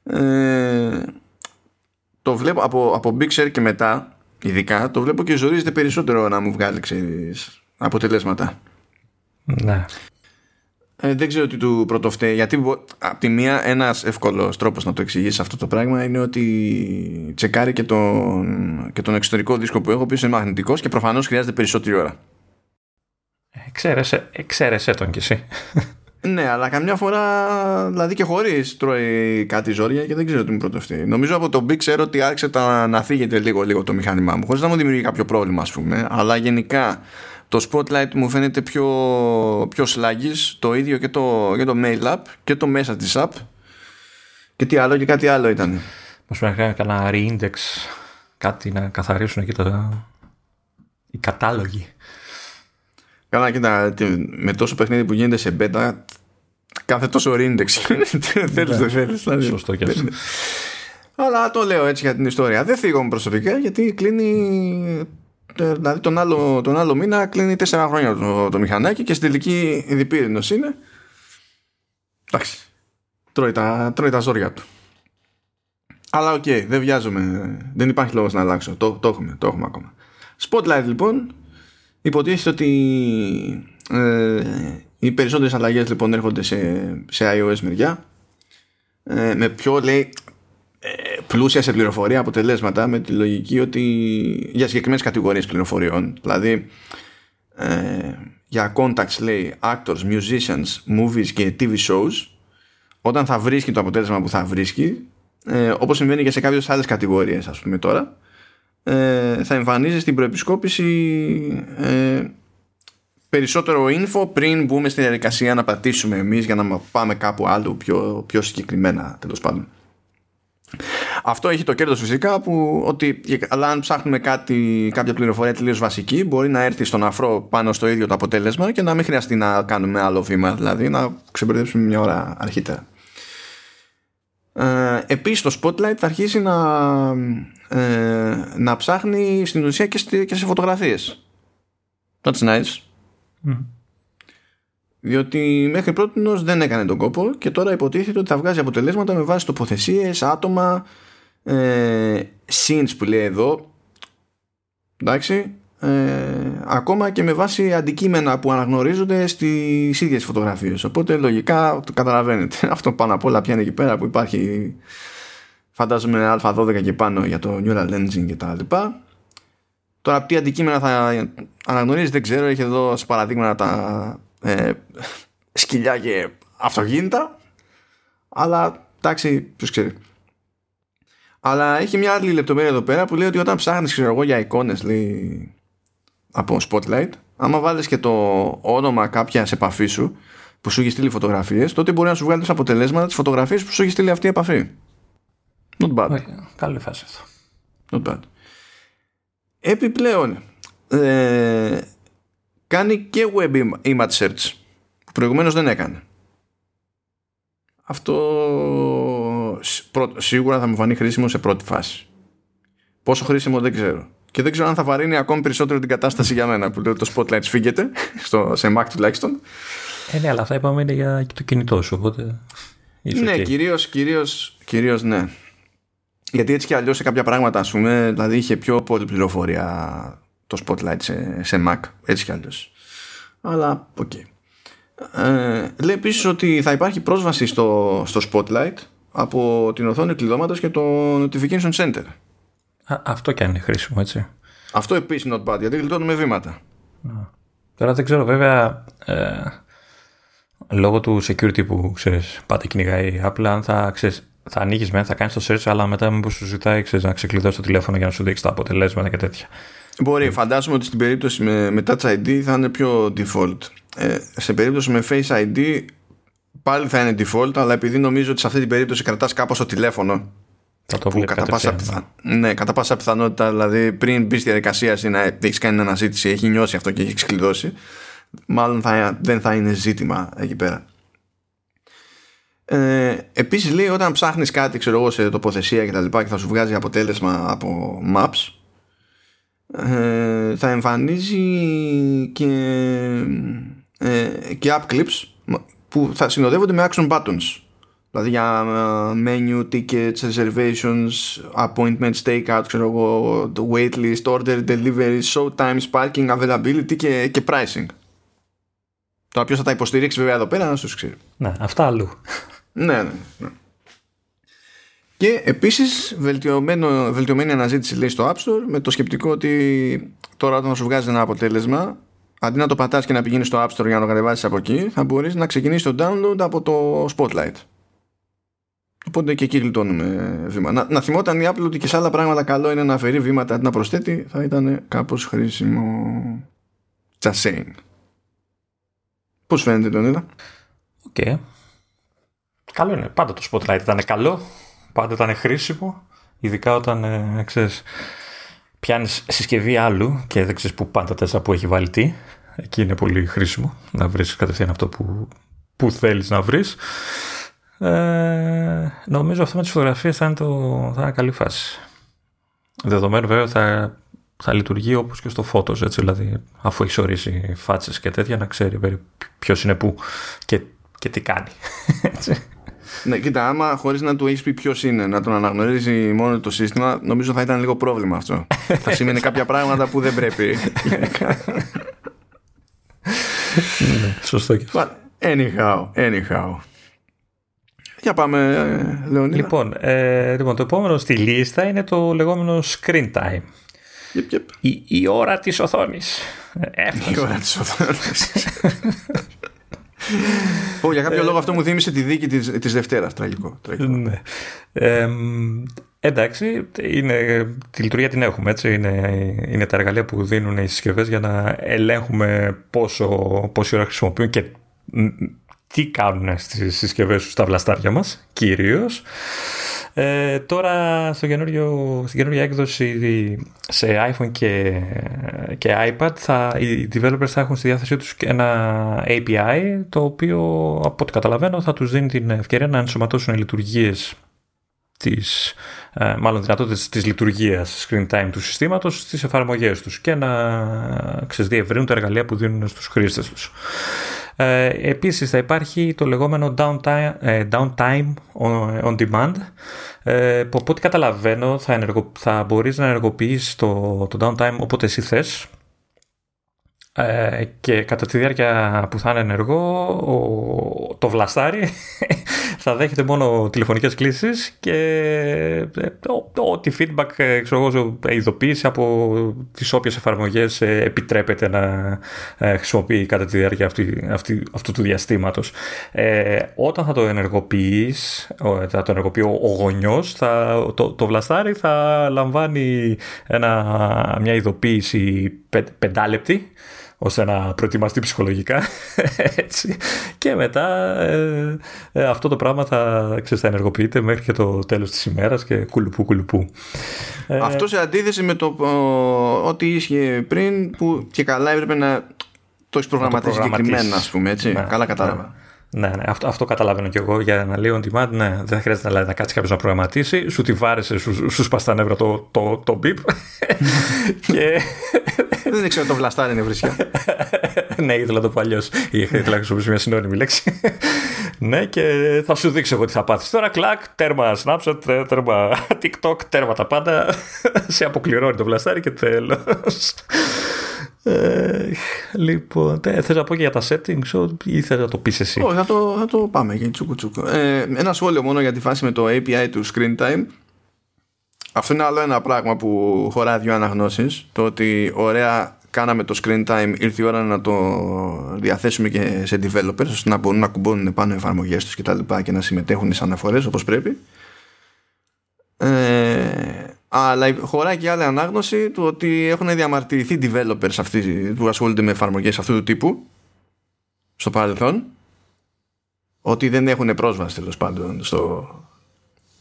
Ε, το βλέπω από, από Big Sur και μετά, ειδικά, το βλέπω και ζορίζεται περισσότερο να μου βγάλει, ξέρεις, αποτελέσματα. ναι. Ε, δεν ξέρω τι του πρωτοφταίει, γιατί μπο- απ' τη μία ένας εύκολος τρόπος να το εξηγήσεις αυτό το πράγμα είναι ότι τσεκάρει και τον, και τον εξωτερικό δίσκο που έχω, ο οποίος είναι μαγνητικός και προφανώς χρειάζεται περισσότερη ώρα. Εξαίρεσαι, εξαίρεσαι τον κι εσύ. Ναι, αλλά καμιά φορά, δηλαδή και χωρίς τρώει κάτι ζόρια και δεν ξέρω τι μου πρωτοστεί. Νομίζω από τον Big ξέρω ότι άρχισε τα, να φύγεται λίγο-λίγο το μηχάνημά μου, χωρίς να μου δημιουργεί κάποιο πρόβλημα, ας πούμε. Αλλά γενικά το Spotlight μου φαίνεται πιο, πιο sluggish, το ίδιο και το, και το Mail App και το μέσα της app. Και τι άλλο και κάτι άλλο ήταν. Μας πρέπει να κάνει κανένα re-index, κάτι να καθαρίσουν εκεί τα... οι κατάλογοι. Καλά, κοίτα, τι- με τόσο παιχνίδι που γίνεται σε beta, κάθε τόσο index. Θέλεις, δεν θέλεις. Σωστό και αυτό. Αλλά το λέω έτσι για την ιστορία. Δεν φύγω προσωπικά γιατί κλείνει. Ε, Δηλαδή τον άλλο, τον άλλο μήνα κλείνει τέσσερα χρόνια το, το μηχανάκι και στην τελική διπύρηνος είναι. Εντάξει. τρώει τα, τρώει τα ζόρια του. Αλλά OK, okay, δεν βιάζομαι. Δεν υπάρχει λόγος να αλλάξω. Το, το, έχουμε, το έχουμε ακόμα. Spotlight λοιπόν. Υποτίθεται ότι ε, οι περισσότερες αλλαγές λοιπόν έρχονται σε, σε iOS μεριά. Ε, με πιο λέει ε, πλούσια σε πληροφορία αποτελέσματα με τη λογική ότι για συγκεκριμένες κατηγορίες πληροφοριών. Δηλαδή ε, για contacts λέει actors, musicians, movies και TV shows όταν θα βρίσκει το αποτέλεσμα που θα βρίσκει ε, όπως συμβαίνει και σε κάποιες άλλες κατηγορίες ας πούμε τώρα ε, θα εμφανίζει στην προεπισκόπηση ε, περισσότερο info πριν μπούμε στην διαδικασία να πατήσουμε εμείς για να πάμε κάπου άλλο πιο, πιο συγκεκριμένα τέλος πάντων. Αυτό έχει το κέρδος φυσικά που ότι αλλά αν ψάχνουμε κάτι, κάποια πληροφορία τελείως βασική μπορεί να έρθει στον αφρό πάνω στο ίδιο το αποτέλεσμα και να μην χρειαστεί να κάνουμε άλλο βήμα δηλαδή να ξεμπερδέψουμε μια ώρα αρχίτερα. Ε, επίσης το Spotlight θα αρχίσει να, ε, να ψάχνει στην ουσία και, στη, και σε φωτογραφίες. That's nice. Διότι μέχρι πρώτη δεν έκανε τον κόπο και τώρα υποτίθεται ότι θα βγάζει αποτελέσματα με βάση τοποθεσίες, άτομα, ε, scenes που λέει εδώ. Εντάξει. Ε, ακόμα και με βάση αντικείμενα που αναγνωρίζονται στις ίδιες φωτογραφίες οπότε λογικά το καταλαβαίνετε αυτό πάνω απ' όλα πιάνει εκεί πέρα που υπάρχει φαντάζομαι α12 και πάνω για το neural engine και τα λοιπά τώρα τι αντικείμενα θα αναγνωρίζει δεν ξέρω έχει εδώ σε παραδείγματα τα ε, σκυλιά και αυτοκίνητα αλλά εντάξει ποιος ξέρει αλλά έχει μια άλλη λεπτομέρεια εδώ πέρα που λέει ότι όταν ψάχνεις ξέρω εγώ για εικόνες λέει από Spotlight, άμα βάλεις και το όνομα κάποιας επαφής σου που σου έχει στείλει φωτογραφίες, τότε μπορεί να σου βγάλει τις αποτελέσματα τις φωτογραφίες που σου έχει στείλει αυτή η επαφή. Not bad. καλή φάση αυτό. Not bad. Επιπλέον, ε, κάνει και web image search που προηγουμένως δεν έκανε. Αυτό σίγουρα θα μου φανεί χρήσιμο σε πρώτη φάση. Πόσο χρήσιμο δεν ξέρω. Και δεν ξέρω αν θα βαρύνει ακόμη περισσότερο την κατάσταση για μένα που λέω το spotlight σφίγγεται στο, σε Mac τουλάχιστον. Ε, ναι, αλλά αυτά είπαμε είναι για το κινητό σου, οπότε... Ναι, okay. κυρίως, κυρίως, κυρίως ναι. Γιατί έτσι και αλλιώς σε κάποια πράγματα, ας πούμε, δηλαδή είχε πιο πολύ πληροφορία το spotlight σε, σε Mac, έτσι και αλλιώς. Αλλά, OK. Okay. Ε, λέει επίσης ότι θα υπάρχει πρόσβαση στο, στο spotlight από την οθόνη κλειδώματος και το notification center αυτό και αν είναι χρήσιμο, έτσι. Αυτό επίσης not bad, γιατί γλιτώνουμε βήματα. Τώρα δεν ξέρω, βέβαια, ε, λόγω του security που ξέρεις, πάτε κυνηγάει απλά αν θα, ξέρεις, θα ανοίγεις με, θα κάνεις το search, αλλά μετά μήπως σου ζητάει ξέρεις, να ξεκλειδώσει το τηλέφωνο για να σου δείξει τα αποτελέσματα και τέτοια. Μπορεί, φαντάζομαι ότι στην περίπτωση με, με Touch ID θα είναι πιο default. Ε, σε περίπτωση με Face ID πάλι θα είναι default, αλλά επειδή νομίζω ότι σε αυτή την περίπτωση κρατάς κάπως το τηλέφωνο θα το βλέπει κατά, πάσα ναι, κατά πάσα πιθανότητα, δηλαδή πριν μπεις στη διαδικασία ή να έχεις κάνει αναζήτηση, έχει νιώσει αυτό και έχει ξεκλειδώσει, μάλλον θα, δεν θα είναι ζήτημα εκεί πέρα. Ε, επίσης λέει όταν ψάχνεις κάτι ξέρω εγώ σε τοποθεσία και τα λοιπά και θα σου βγάζει αποτέλεσμα από maps ε, θα εμφανίζει και, ε, και app clips που θα συνοδεύονται με action buttons Δηλαδή για ε, menu, tickets, reservations, appointments, takeout, ξέρω εγώ, waitlist, order, delivery, show times, parking, availability και, και pricing. Τώρα ποιος θα τα υποστηρίξει βέβαια εδώ πέρα να σου ξέρει. Ναι, αυτά αλλού. ναι, ναι, ναι. Και επίσης βελτιωμένη αναζήτηση λέει στο App Store με το σκεπτικό ότι τώρα όταν σου βγάζει ένα αποτέλεσμα αντί να το πατάς και να πηγαίνεις στο App Store για να το κατεβάσεις από εκεί θα μπορείς να ξεκινήσεις το download από το Spotlight. Οπότε και εκεί γλιτώνουμε βήμα. Να, να θυμόταν η Apple ότι και σε άλλα πράγματα καλό είναι να αφαιρεί βήματα αντί να προσθέτει, θα ήταν κάπως χρήσιμο. Just saying. Πώς φαίνεται τον είδα. OK. Okay. Καλό είναι. Πάντα το Spotlight ήταν καλό. Πάντα ήταν χρήσιμο. Ειδικά όταν, ε, ξέρεις, πιάνεις συσκευή άλλου και δεν ξέρεις που πάντα τέσσερα που έχει βάλει τι. Εκεί είναι πολύ χρήσιμο να βρεις κατευθείαν αυτό που, που θέλεις να βρεις. Ε, νομίζω αυτό με τις φωτογραφίες θα είναι, το, θα είναι καλή φάση. Δεδομένου βέβαια θα, θα λειτουργεί όπως και στο Photos, έτσι, δηλαδή αφού έχεις ορίσει φάτσες και τέτοια να ξέρει ποιος είναι πού και, και τι κάνει. Έτσι. Ναι, κοίτα, άμα χωρίς να του έχεις πει ποιος είναι, να τον αναγνωρίζει μόνο το σύστημα, νομίζω θα ήταν λίγο πρόβλημα αυτό. θα σημαίνει κάποια πράγματα που δεν πρέπει. ναι, σωστό και αυτό. Anyhow, anyhow. Για πάμε, Λεωνίδα. Λοιπόν, ε, λοιπόν, το επόμενο στη λίστα είναι το λεγόμενο screen time. Yep, yep. Η, η ώρα της οθόνης. Έφτασε. Η ώρα της οθόνης. Ω, για κάποιο λόγο αυτό μου θύμισε τη δίκη της, της Δευτέρας. Τραγικό. τραγικό. Ναι. Ε, εντάξει, είναι, τη λειτουργία την έχουμε. Έτσι. Είναι, είναι τα εργαλεία που δίνουν οι συσκευές για να ελέγχουμε πόσο, πόση ώρα χρησιμοποιούν και τι κάνουν στις συσκευές τους στα βλαστάρια μας, κυρίως. Ε, τώρα στο καινούριο, στην καινούργια έκδοση σε iPhone και, και iPad θα, οι developers θα έχουν στη διάθεσή τους ένα API το οποίο από ό,τι καταλαβαίνω θα τους δίνει την ευκαιρία να ενσωματώσουν λειτουργίες της, ε, μάλλον δυνατότητες της λειτουργίας screen time του συστήματος στις εφαρμογές τους και να ξεσδιευρύνουν τα εργαλεία που δίνουν στους χρήστες τους. Ε, επίσης θα υπάρχει το λεγόμενο downtime, ε, downtime on demand ε, που από ό,τι καταλαβαίνω θα, ενεργο, θα μπορείς να ενεργοποιήσεις το, το downtime όποτε εσύ θες ε, και κατά τη διάρκεια που θα είναι ενεργό ο, το βλαστάρι θα δέχεται μόνο τηλεφωνικές κλήσεις και ε, ό,τι feedback, ε, ξέρω ειδοποίηση από τις όποιες εφαρμογές ε, επιτρέπεται να χρησιμοποιεί κατά τη διάρκεια αυτή, αυτή, αυτού του διαστήματος. Ε, όταν θα το ενεργοποιείς, θα το ενεργοποιεί ο γονιός, θα, το, το βλαστάρι θα λαμβάνει ένα, μια ειδοποίηση πεντάλεπτη ώστε να προετοιμαστεί ψυχολογικά έτσι. και μετά ε, ε, αυτό το πράγμα θα, ξέρεις, θα ενεργοποιείται μέχρι και το τέλος της ημέρας και κουλουπού κουλουπού. Ε, αυτό σε αντίθεση με το ό,τι ίσχυε πριν που και καλά έπρεπε να το έχει προγραμματίσεις συγκεκριμένα ας πούμε έτσι. Ναι, καλά κατάλαβα. Ναι. Ναι, ναι, αυτό, αυτό καταλαβαίνω κι εγώ για να λέω on demand. Ναι, δεν χρειάζεται να, να κάτσει κάποιος να προγραμματίσει. Σου τη βάρεσε, σου, σου σπα τα νεύρα το, το, το beep. και... δεν ήξερα το βλαστάρι είναι βρισιά. ναι, ήθελα το πω αλλιώς. Ήθελα να χρησιμοποιήσω μια συνώνυμη λέξη. ναι, και θα σου δείξω εγώ τι θα πάθεις. Τώρα κλακ, τέρμα Snapchat, τέρμα TikTok, τέρμα τα πάντα. Σε αποκληρώνει το βλαστάρι και τέλος. Ε, λοιπόν, θες να πω και για τα settings ή θες να το πεις εσύ; Όχι, θα το, θα το πάμε για τσούκου τσούκου. Ε, ένα σχόλιο μόνο για τη φάση με το API του screen time. Αυτό είναι άλλο ένα πράγμα που χωράει δύο αναγνώσεις. Το ότι ωραία κάναμε το screen time, ήρθε η ώρα να το διαθέσουμε και σε developers ώστε να μπορούν να κουμπώνουν πάνω εφαρμογές τους κτλ. Και, και να συμμετέχουν σε αναφορές όπως πρέπει. Ε, αλλά χωράει και άλλη ανάγνωση του ότι έχουν διαμαρτυρηθεί developers αυτοί που ασχολούνται με εφαρμογές αυτού του τύπου στο παρελθόν ότι δεν έχουν πρόσβαση τέλος πάντων στο,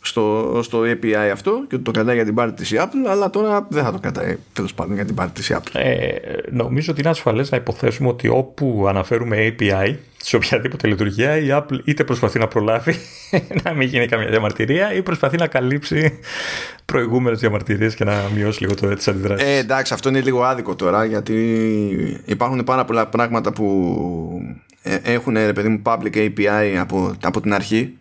στο, στο API αυτό και το κρατάει για την πάρτι της Apple αλλά τώρα δεν θα το κρατάει τέλος πάντων για την πάρτι της Apple ε, νομίζω ότι είναι ασφαλές να υποθέσουμε ότι όπου αναφέρουμε API σε οποιαδήποτε λειτουργία η Apple είτε προσπαθεί να προλάβει να μην γίνει καμία διαμαρτυρία ή προσπαθεί να καλύψει προηγούμενες διαμαρτυρίες και να μειώσει λίγο το της αντιδράσεις. Ε, εντάξει, αυτό είναι λίγο άδικο τώρα γιατί υπάρχουν πάρα πολλά πράγματα που ε, έχουν ρε παιδί μου public API από, από την αρχή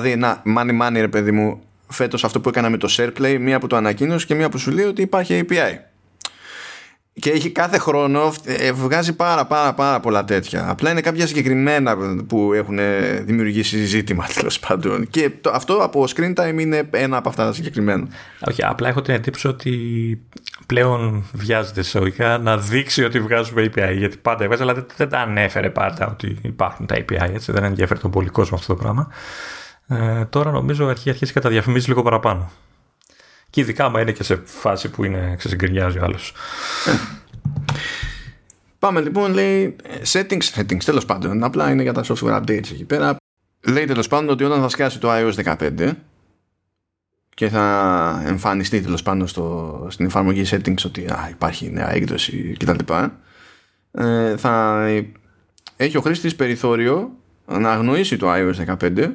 δηλαδή να money money ρε παιδί μου φέτος αυτό που έκανα με το SharePlay μία που το ανακοίνωσε και μία που σου λέει ότι υπάρχει API και έχει κάθε χρόνο ε, βγάζει πάρα πάρα πάρα πολλά τέτοια. Απλά είναι κάποια συγκεκριμένα που έχουν δημιουργήσει ζήτημα τέλος πάντων. Και το, αυτό από screen time είναι ένα από αυτά τα συγκεκριμένα. Όχι, απλά έχω την εντύπωση ότι πλέον βιάζεται εισαγωγικά να δείξει ότι βγάζουμε API. Γιατί πάντα έβγαζε, αλλά δεν, τα ανέφερε πάντα ότι υπάρχουν τα API. Έτσι, δεν ενδιαφέρει τον πολύ κόσμο αυτό το πράγμα. Ε, τώρα νομίζω αρχίζει αρχίσει και τα διαφημίζει λίγο παραπάνω. Και ειδικά άμα είναι και σε φάση που είναι ξεσυγκριάζει ο άλλος. Πάμε λοιπόν, λέει settings, settings τέλος πάντων. Απλά είναι για τα software updates εκεί πέρα. Λέει τέλος πάντων ότι όταν θα σκάσει το iOS 15 και θα εμφανιστεί τέλος πάντων στο, στην εφαρμογή settings ότι α, υπάρχει νέα έκδοση κτλ. Ε, θα έχει ο χρήστης περιθώριο να αγνοήσει το iOS 15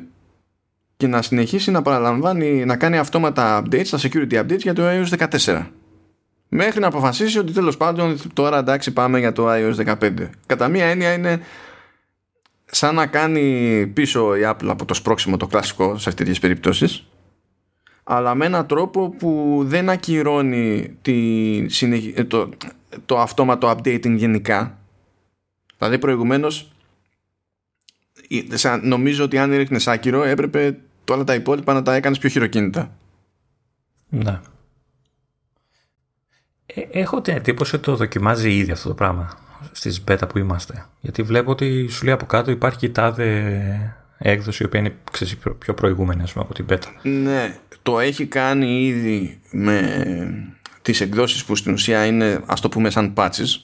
και να συνεχίσει να παραλαμβάνει να κάνει αυτόματα updates, τα security updates για το iOS 14 μέχρι να αποφασίσει ότι τέλος πάντων τώρα εντάξει πάμε για το iOS 15 κατά μία έννοια είναι σαν να κάνει πίσω η Apple από το σπρώξιμο το κλασικό σε αυτές τις περιπτώσεις αλλά με έναν τρόπο που δεν ακυρώνει τη ε, το, το αυτόματο updating γενικά. Δηλαδή προηγουμένως νομίζω ότι αν ρίχνες άκυρο έπρεπε όλα τα υπόλοιπα να τα έκανες πιο χειροκίνητα. Ναι. Ε, έχω την εντύπωση ότι το δοκιμάζει ήδη αυτό το πράγμα στις beta που είμαστε. Γιατί βλέπω ότι σου λέει από κάτω υπάρχει η τάδε έκδοση η οποία είναι ξέρεις, πιο προηγούμενη πούμε, από την beta. Ναι, το έχει κάνει ήδη με τις εκδόσεις που στην ουσία είναι ας το πούμε σαν patches.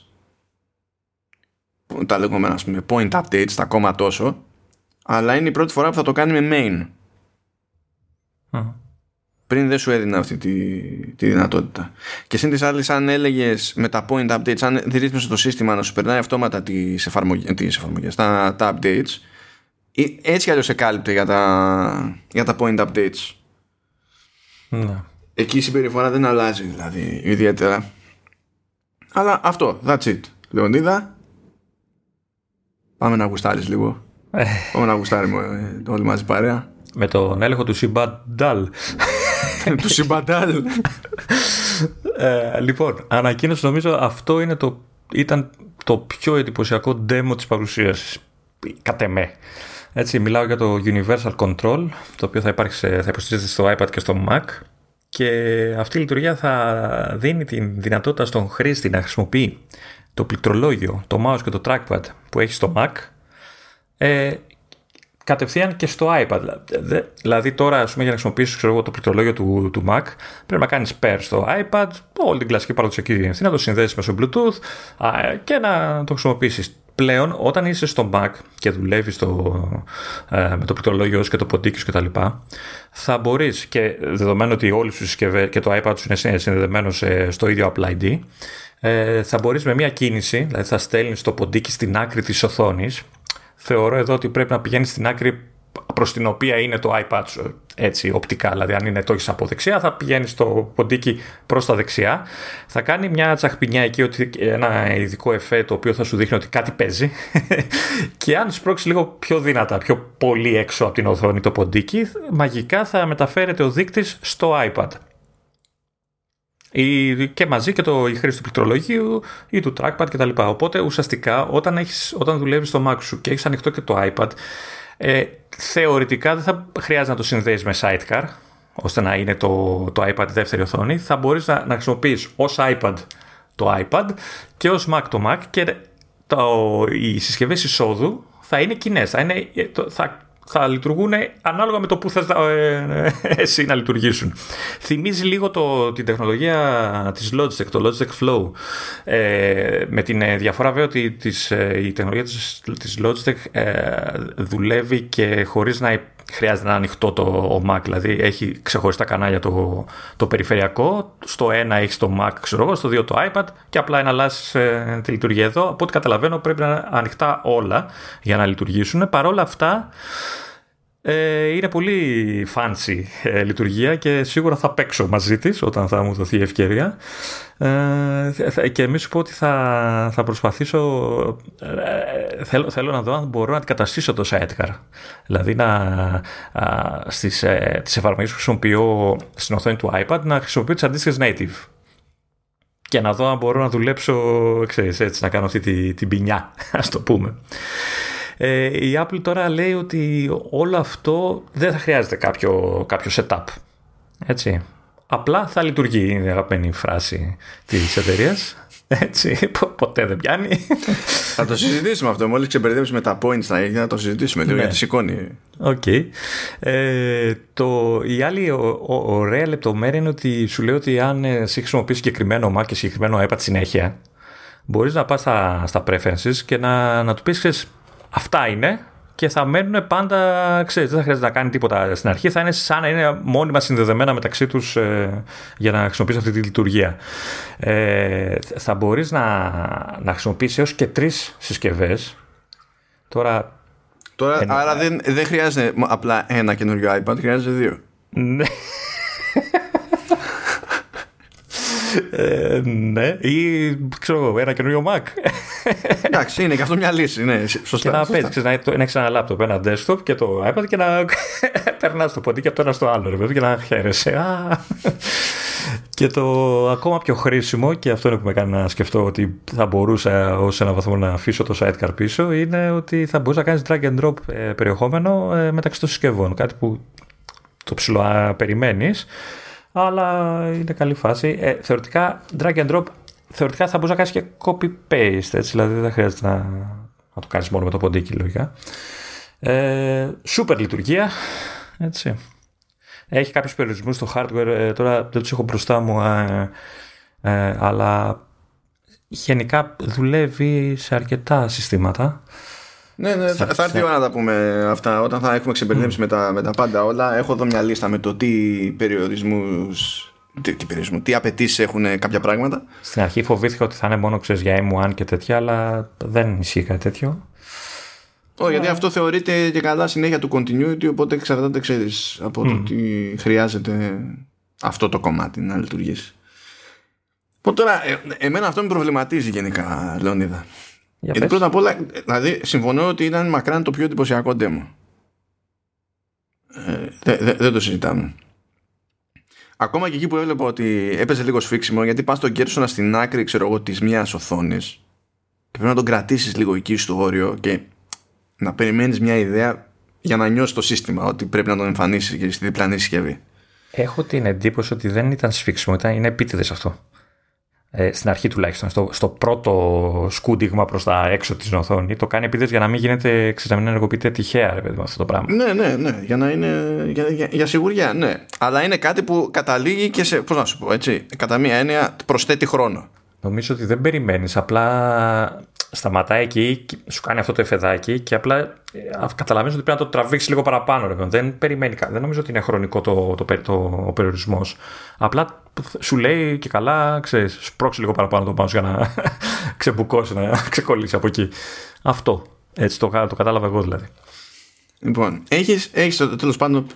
Τα λεγόμενα ας πούμε point updates τα ακόμα τόσο. Αλλά είναι η πρώτη φορά που θα το κάνει με main πριν δεν σου έδινα αυτή τη, τη δυνατότητα. Και σύν της άλλης, αν έλεγες με τα point updates, αν ρύθμισε το σύστημα να σου περνάει αυτόματα τις εφαρμογές, τα, τα updates, έτσι αλλιώς σε κάλυπτε για τα, για τα point updates. Ναι. Εκεί η συμπεριφορά δεν αλλάζει δηλαδή ιδιαίτερα. Αλλά αυτό, that's it. Λεωνίδα, πάμε να γουστάρεις λίγο. Ε. πάμε να γουστάρουμε όλοι μαζί παρέα. Με τον έλεγχο του Σιμπαντάλ. του Σιμπαντάλ. ε, λοιπόν, ανακοίνωση νομίζω αυτό είναι το, ήταν το πιο εντυπωσιακό demo της παρουσίασης. Κατ' εμέ. Έτσι, μιλάω για το Universal Control, το οποίο θα, υπάρχει θα υποστηρίζεται στο iPad και στο Mac. Και αυτή η λειτουργία θα δίνει τη δυνατότητα στον χρήστη να χρησιμοποιεί το πληκτρολόγιο, το mouse και το trackpad που έχει στο Mac ε, κατευθείαν και στο iPad. Δηλαδή τώρα, ας πούμε, για να χρησιμοποιήσεις ξέρω, το πληκτρολόγιο του, του Mac, πρέπει να κάνεις pair στο iPad, όλη την κλασική παραδοσιακή διευθυνσή, να το συνδέσεις μέσω Bluetooth και να το χρησιμοποιήσεις. Πλέον, όταν είσαι στο Mac και δουλεύεις ε, με το πληκτρολόγιο και το ποντίκι σου κτλ., θα μπορείς και δεδομένου ότι όλε τι συσκευέ και το iPad σου είναι συνδεδεμένο στο ίδιο Apple ID, ε, θα μπορείς με μία κίνηση, δηλαδή θα στέλνεις το ποντίκι στην άκρη της οθόνης θεωρώ εδώ ότι πρέπει να πηγαίνεις στην άκρη προς την οποία είναι το iPad σου έτσι οπτικά, δηλαδή αν είναι το έχεις από δεξιά θα πηγαίνεις στο ποντίκι προς τα δεξιά. Θα κάνει μια τσαχπινιά εκεί ότι ένα ειδικό εφέ το οποίο θα σου δείχνει ότι κάτι παίζει. Και αν σπρώξεις λίγο πιο δυνατά, πιο πολύ έξω από την οθόνη το ποντίκι μαγικά θα μεταφέρεται ο δείκτης στο iPad και μαζί και το, η χρήση του πληκτρολογίου ή του trackpad κτλ. Οπότε ουσιαστικά όταν, έχεις, όταν δουλεύεις στο Mac σου και έχεις ανοιχτό και το iPad ε, θεωρητικά δεν θα χρειάζεται να το συνδέεις με sidecar ώστε να είναι το, το iPad δεύτερη οθόνη θα μπορείς να, να χρησιμοποιείς ως iPad το iPad και ως Mac το Mac και το, οι συσκευές εισόδου θα είναι κοινές. Θα, θα θα λειτουργούν ανάλογα με το που θες ε, εσύ να λειτουργήσουν. Θυμίζει λίγο το, την τεχνολογία της Logitech, το Logitech Flow, ε, με την ε, διαφορά βέβαια ότι της, η τεχνολογία της, της Logitech δουλεύει και χωρίς να χρειάζεται να ανοιχτό το Mac, δηλαδή έχει ξεχωριστά κανάλια το, το περιφερειακό, στο ένα έχει το Mac, ξέρω εγώ, στο δύο το iPad και απλά εναλλάσσει τη λειτουργία εδώ. Από ό,τι καταλαβαίνω πρέπει να είναι ανοιχτά όλα για να λειτουργήσουν. Παρ' όλα αυτά ε, είναι πολύ fancy ε, λειτουργία και σίγουρα θα παίξω μαζί της όταν θα μου δοθεί η ευκαιρία. Ε, και εμείς σου πω ότι θα, θα προσπαθήσω ε, θέλω, θέλω να δω αν μπορώ να αντικαταστήσω το sidecar δηλαδή να, α, στις, ε, τις εφαρμογές που χρησιμοποιώ στην οθόνη του iPad να χρησιμοποιώ τις αντίστοιχες native. Και να δω αν μπορώ να δουλέψω ξέρεις, έτσι, να κάνω αυτή την, την ποινιά ας το πούμε ε, η Apple τώρα λέει ότι όλο αυτό δεν θα χρειάζεται κάποιο, κάποιο setup. Έτσι. Απλά θα λειτουργεί, είναι η αγαπημένη φράση της εταιρείας. Έτσι, ποτέ δεν πιάνει. Θα το συζητήσουμε αυτό. Μόλις ξεμπερδέψουμε τα points θα για να το συζητήσουμε λίγο ναι. γιατί σηκώνει. OK. Okay. Ε, το, η άλλη ο, ο, ωραία λεπτομέρεια είναι ότι σου λέει ότι αν εσύ χρησιμοποιείς συγκεκριμένο Mac και συγκεκριμένο iPad συνέχεια, μπορείς να πας στα, στα preferences και να, να του πεις Αυτά είναι και θα μένουν πάντα, ξέρεις, δεν θα χρειάζεται να κάνει τίποτα στην αρχή, θα είναι σαν να είναι μόνιμα συνδεδεμένα μεταξύ τους ε, για να χρησιμοποιήσει αυτή τη λειτουργία. Ε, θα μπορείς να, να χρησιμοποιήσεις έως και τρεις συσκευές. Τώρα... Τώρα άρα δεν, δεν χρειάζεται απλά ένα καινούριο iPad, χρειάζεται δύο. Ναι. Ε, ναι, ή ξέρω εγώ, ένα καινούριο Mac. Εντάξει, είναι και αυτό μια λύση. Ναι, σωστά, και να παίζεις, να, να έχεις ένα λάπτοπ, ένα desktop και το iPad και να περνάς το ποντίκι από το ένα στο άλλο, ρε, και να χαίρεσαι. και το ακόμα πιο χρήσιμο, και αυτό είναι που με κάνει να σκεφτώ ότι θα μπορούσα ως ένα βαθμό να αφήσω το sidecar πίσω, είναι ότι θα μπορούσα να κάνεις drag and drop ε, περιεχόμενο ε, μεταξύ των συσκευών. Κάτι που το ψηλό περιμένεις αλλά είναι καλή φάση. Ε, θεωρητικά, drag and drop, θεωρητικά θα μπορούσα να κάνεις και copy-paste, έτσι, δηλαδή δεν χρειάζεται να, να το κάνεις μόνο με το ποντίκι, λογικά. Ε, super λειτουργία, έτσι. Έχει κάποιους περιορισμούς στο hardware, ε, τώρα δεν τους έχω μπροστά μου, ε, ε, αλλά γενικά δουλεύει σε αρκετά συστήματα. Ναι, ναι, θα, θα έρθει η ώρα να τα πούμε αυτά. Όταν θα έχουμε ξεμπερδέψει με, τα, με τα πάντα όλα, έχω εδώ μια λίστα με το τι περιορισμούς. Τι, τι, περιορισμού, τι απαιτήσεις έχουν κάποια πράγματα. Στην αρχή φοβήθηκα ότι θα είναι μόνο ξέρεις, για M1 και τέτοια, αλλά δεν ισχύει κάτι τέτοιο. Όχι, γιατί αυτό θεωρείται και καλά συνέχεια του continuity, οπότε εξαρτάται, ξέρεις από το τι χρειάζεται αυτό το κομμάτι να λειτουργήσει. Οπότε τώρα, ε, εμένα αυτό με προβληματίζει γενικά, Λεωνίδα. Γιατί πρώτα απ' όλα, δηλαδή, συμφωνώ ότι ήταν μακράν το πιο εντυπωσιακό demo. Ε, δεν το συζητάμε. Ακόμα και εκεί που έβλεπα ότι έπαιζε λίγο σφίξιμο, γιατί πας τον κέρσονα στην άκρη, ξέρω εγώ, της μιας οθόνης και πρέπει να τον κρατήσεις λίγο εκεί στο όριο και να περιμένεις μια ιδέα για να νιώσεις το σύστημα ότι πρέπει να τον εμφανίσεις και στη διπλανή συσκευή. Έχω την εντύπωση ότι δεν ήταν σφίξιμο, ήταν, είναι επίτηδες αυτό ε, στην αρχή τουλάχιστον, στο, στο πρώτο σκούντιγμα προς τα έξω της οθόνη, το κάνει επίτηδες για να μην γίνεται, ξέρεις, να μην ενεργοποιείται τυχαία, ρε παιδί αυτό το πράγμα. Ναι, ναι, ναι, για να είναι. Για, για, για, σιγουριά, ναι. Αλλά είναι κάτι που καταλήγει και σε. Πώς να σου πω, έτσι. Κατά μία έννοια προσθέτει χρόνο. Νομίζω ότι δεν περιμένεις. Απλά σταματάει εκεί, σου κάνει αυτό το εφεδάκι και απλά ε, καταλαβαίνεις ότι πρέπει να το τραβήξεις λίγο παραπάνω. Ρε. Δεν περιμένει, δεν νομίζω ότι είναι χρονικό το, το, το, ο περιορισμός. Απλά σου λέει και καλά, ξέρεις, σπρώξει λίγο παραπάνω το πάνω για να ξεμπουκώσει, να ξεκολλήσει από εκεί. Αυτό. Έτσι το, το κατάλαβα εγώ δηλαδή. Λοιπόν, έχεις έχεις, τέλος πάντων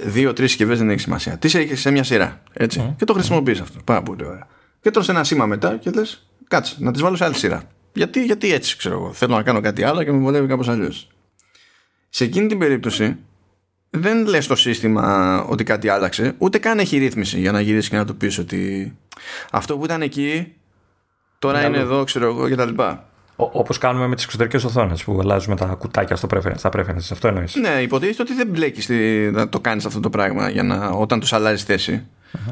δύο-τρει συσκευές, δεν έχει σημασία. Τις έχεις σε μια σειρά. Έτσι. Και το χρησιμοποιείς αυτό. Πάρα πολύ ωραία. Και τρως ένα σήμα μετά και λες, κάτσε, να τις βάλω σε άλλη σειρά. Γιατί, γιατί έτσι, ξέρω εγώ. Θέλω να κάνω κάτι άλλο και με βολεύει κάπως αλλιώς. Σε εκείνη την περίπτωση, δεν λες το σύστημα ότι κάτι άλλαξε, ούτε καν έχει ρύθμιση για να γυρίσεις και να του πεις ότι αυτό που ήταν εκεί τώρα είναι, εδώ, ξέρω εγώ κτλ. Όπως κάνουμε με τις εξωτερικές οθόνες που αλλάζουμε τα κουτάκια στο preference, στα preferences. Αυτό εννοείς. Ναι, υποτίθεται ότι δεν μπλέκεις να το κάνεις αυτό το πράγμα για να, όταν τους αλλάζει θέση.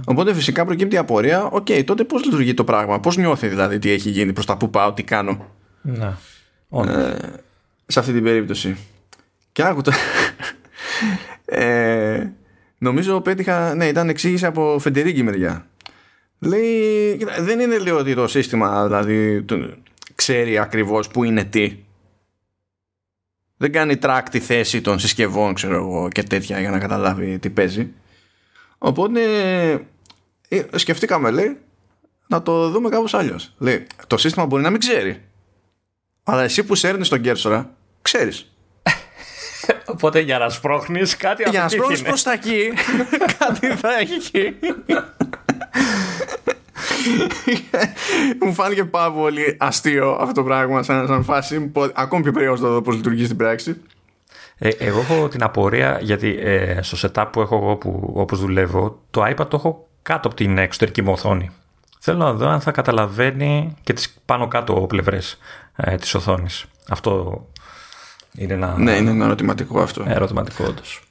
Οπότε φυσικά προκύπτει η απορία, OK, okay, τότε πώς λειτουργεί το πράγμα, πώς νιώθει δηλαδή τι έχει γίνει, προς τα που πάω, τι κάνω. Ναι. Ε, σε αυτή την περίπτωση. Και άκου το. ε, νομίζω πέτυχα, ναι, ήταν εξήγηση από Federighi μεριά. Λέει, δεν είναι λέει ότι το σύστημα δηλαδή ξέρει ακριβώς που είναι τι. Δεν κάνει track τη θέση των συσκευών ξέρω εγώ και τέτοια για να καταλάβει τι παίζει. Οπότε ε, σκεφτήκαμε λέει να το δούμε κάπως αλλιώς. Λέει το σύστημα μπορεί να μην ξέρει. Αλλά εσύ που σέρνεις τον κέρσορα ξέρεις. Οπότε για να σπρώχνεις κάτι Για να σπρώχνεις προς τα εκεί κάτι θα έχει Μου φάνηκε πάρα πολύ αστείο αυτό το πράγμα σαν, σαν φάση. Ακόμη πιο περίεργο να δω πώς λειτουργεί στην πράξη. Ε, εγώ έχω την απορία γιατί ε, στο setup που έχω εγώ που, όπως δουλεύω το iPad το έχω κάτω από την εξωτερική μου οθόνη. Θέλω να δω αν θα καταλαβαίνει και τις πάνω κάτω πλευρές ε, της οθόνης. Αυτό είναι ένα... Ναι, είναι ένα ερωτηματικό αυτό. Ερωτηματικό όντως.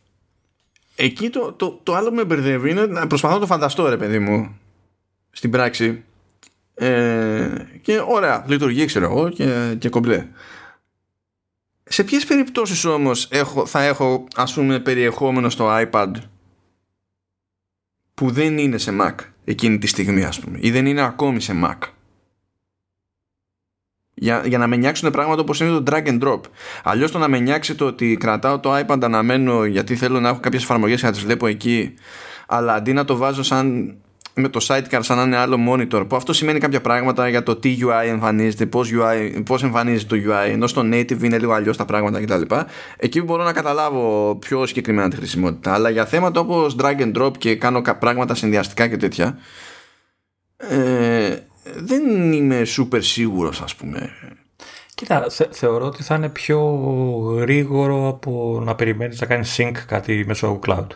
Εκεί το, το, το άλλο που με μπερδεύει είναι να προσπαθώ να το φανταστώ ρε παιδί μου στην πράξη ε, και ωραία λειτουργεί ξέρω εγώ και, και κομπλέ σε ποιες περιπτώσεις όμως έχω, θα έχω ας πούμε περιεχόμενο στο iPad που δεν είναι σε Mac εκείνη τη στιγμή ας πούμε ή δεν είναι ακόμη σε Mac; Για, για να με νιάξουν πράγματα όπως είναι το drag and drop. Αλλιώς το να με νιάξει το ότι κρατάω το iPad αναμένω γιατί θέλω να έχω κάποιες εφαρμογές να τις βλέπω εκεί αλλά αντί να το βάζω σαν με το sidecar σαν να είναι άλλο monitor που αυτό σημαίνει κάποια πράγματα για το τι UI εμφανίζεται πώς, UI, πώς εμφανίζεται το UI ενώ στο native είναι λίγο αλλιώς τα πράγματα κτλ εκεί μπορώ να καταλάβω πιο συγκεκριμένα τη χρησιμότητα αλλά για θέματα όπως drag and drop και κάνω πράγματα συνδυαστικά και τέτοια ε, δεν είμαι super σίγουρος ας πούμε. Κοίτα, θεωρώ ότι θα είναι πιο γρήγορο από να περιμένεις να κάνεις sync κάτι μέσω cloud.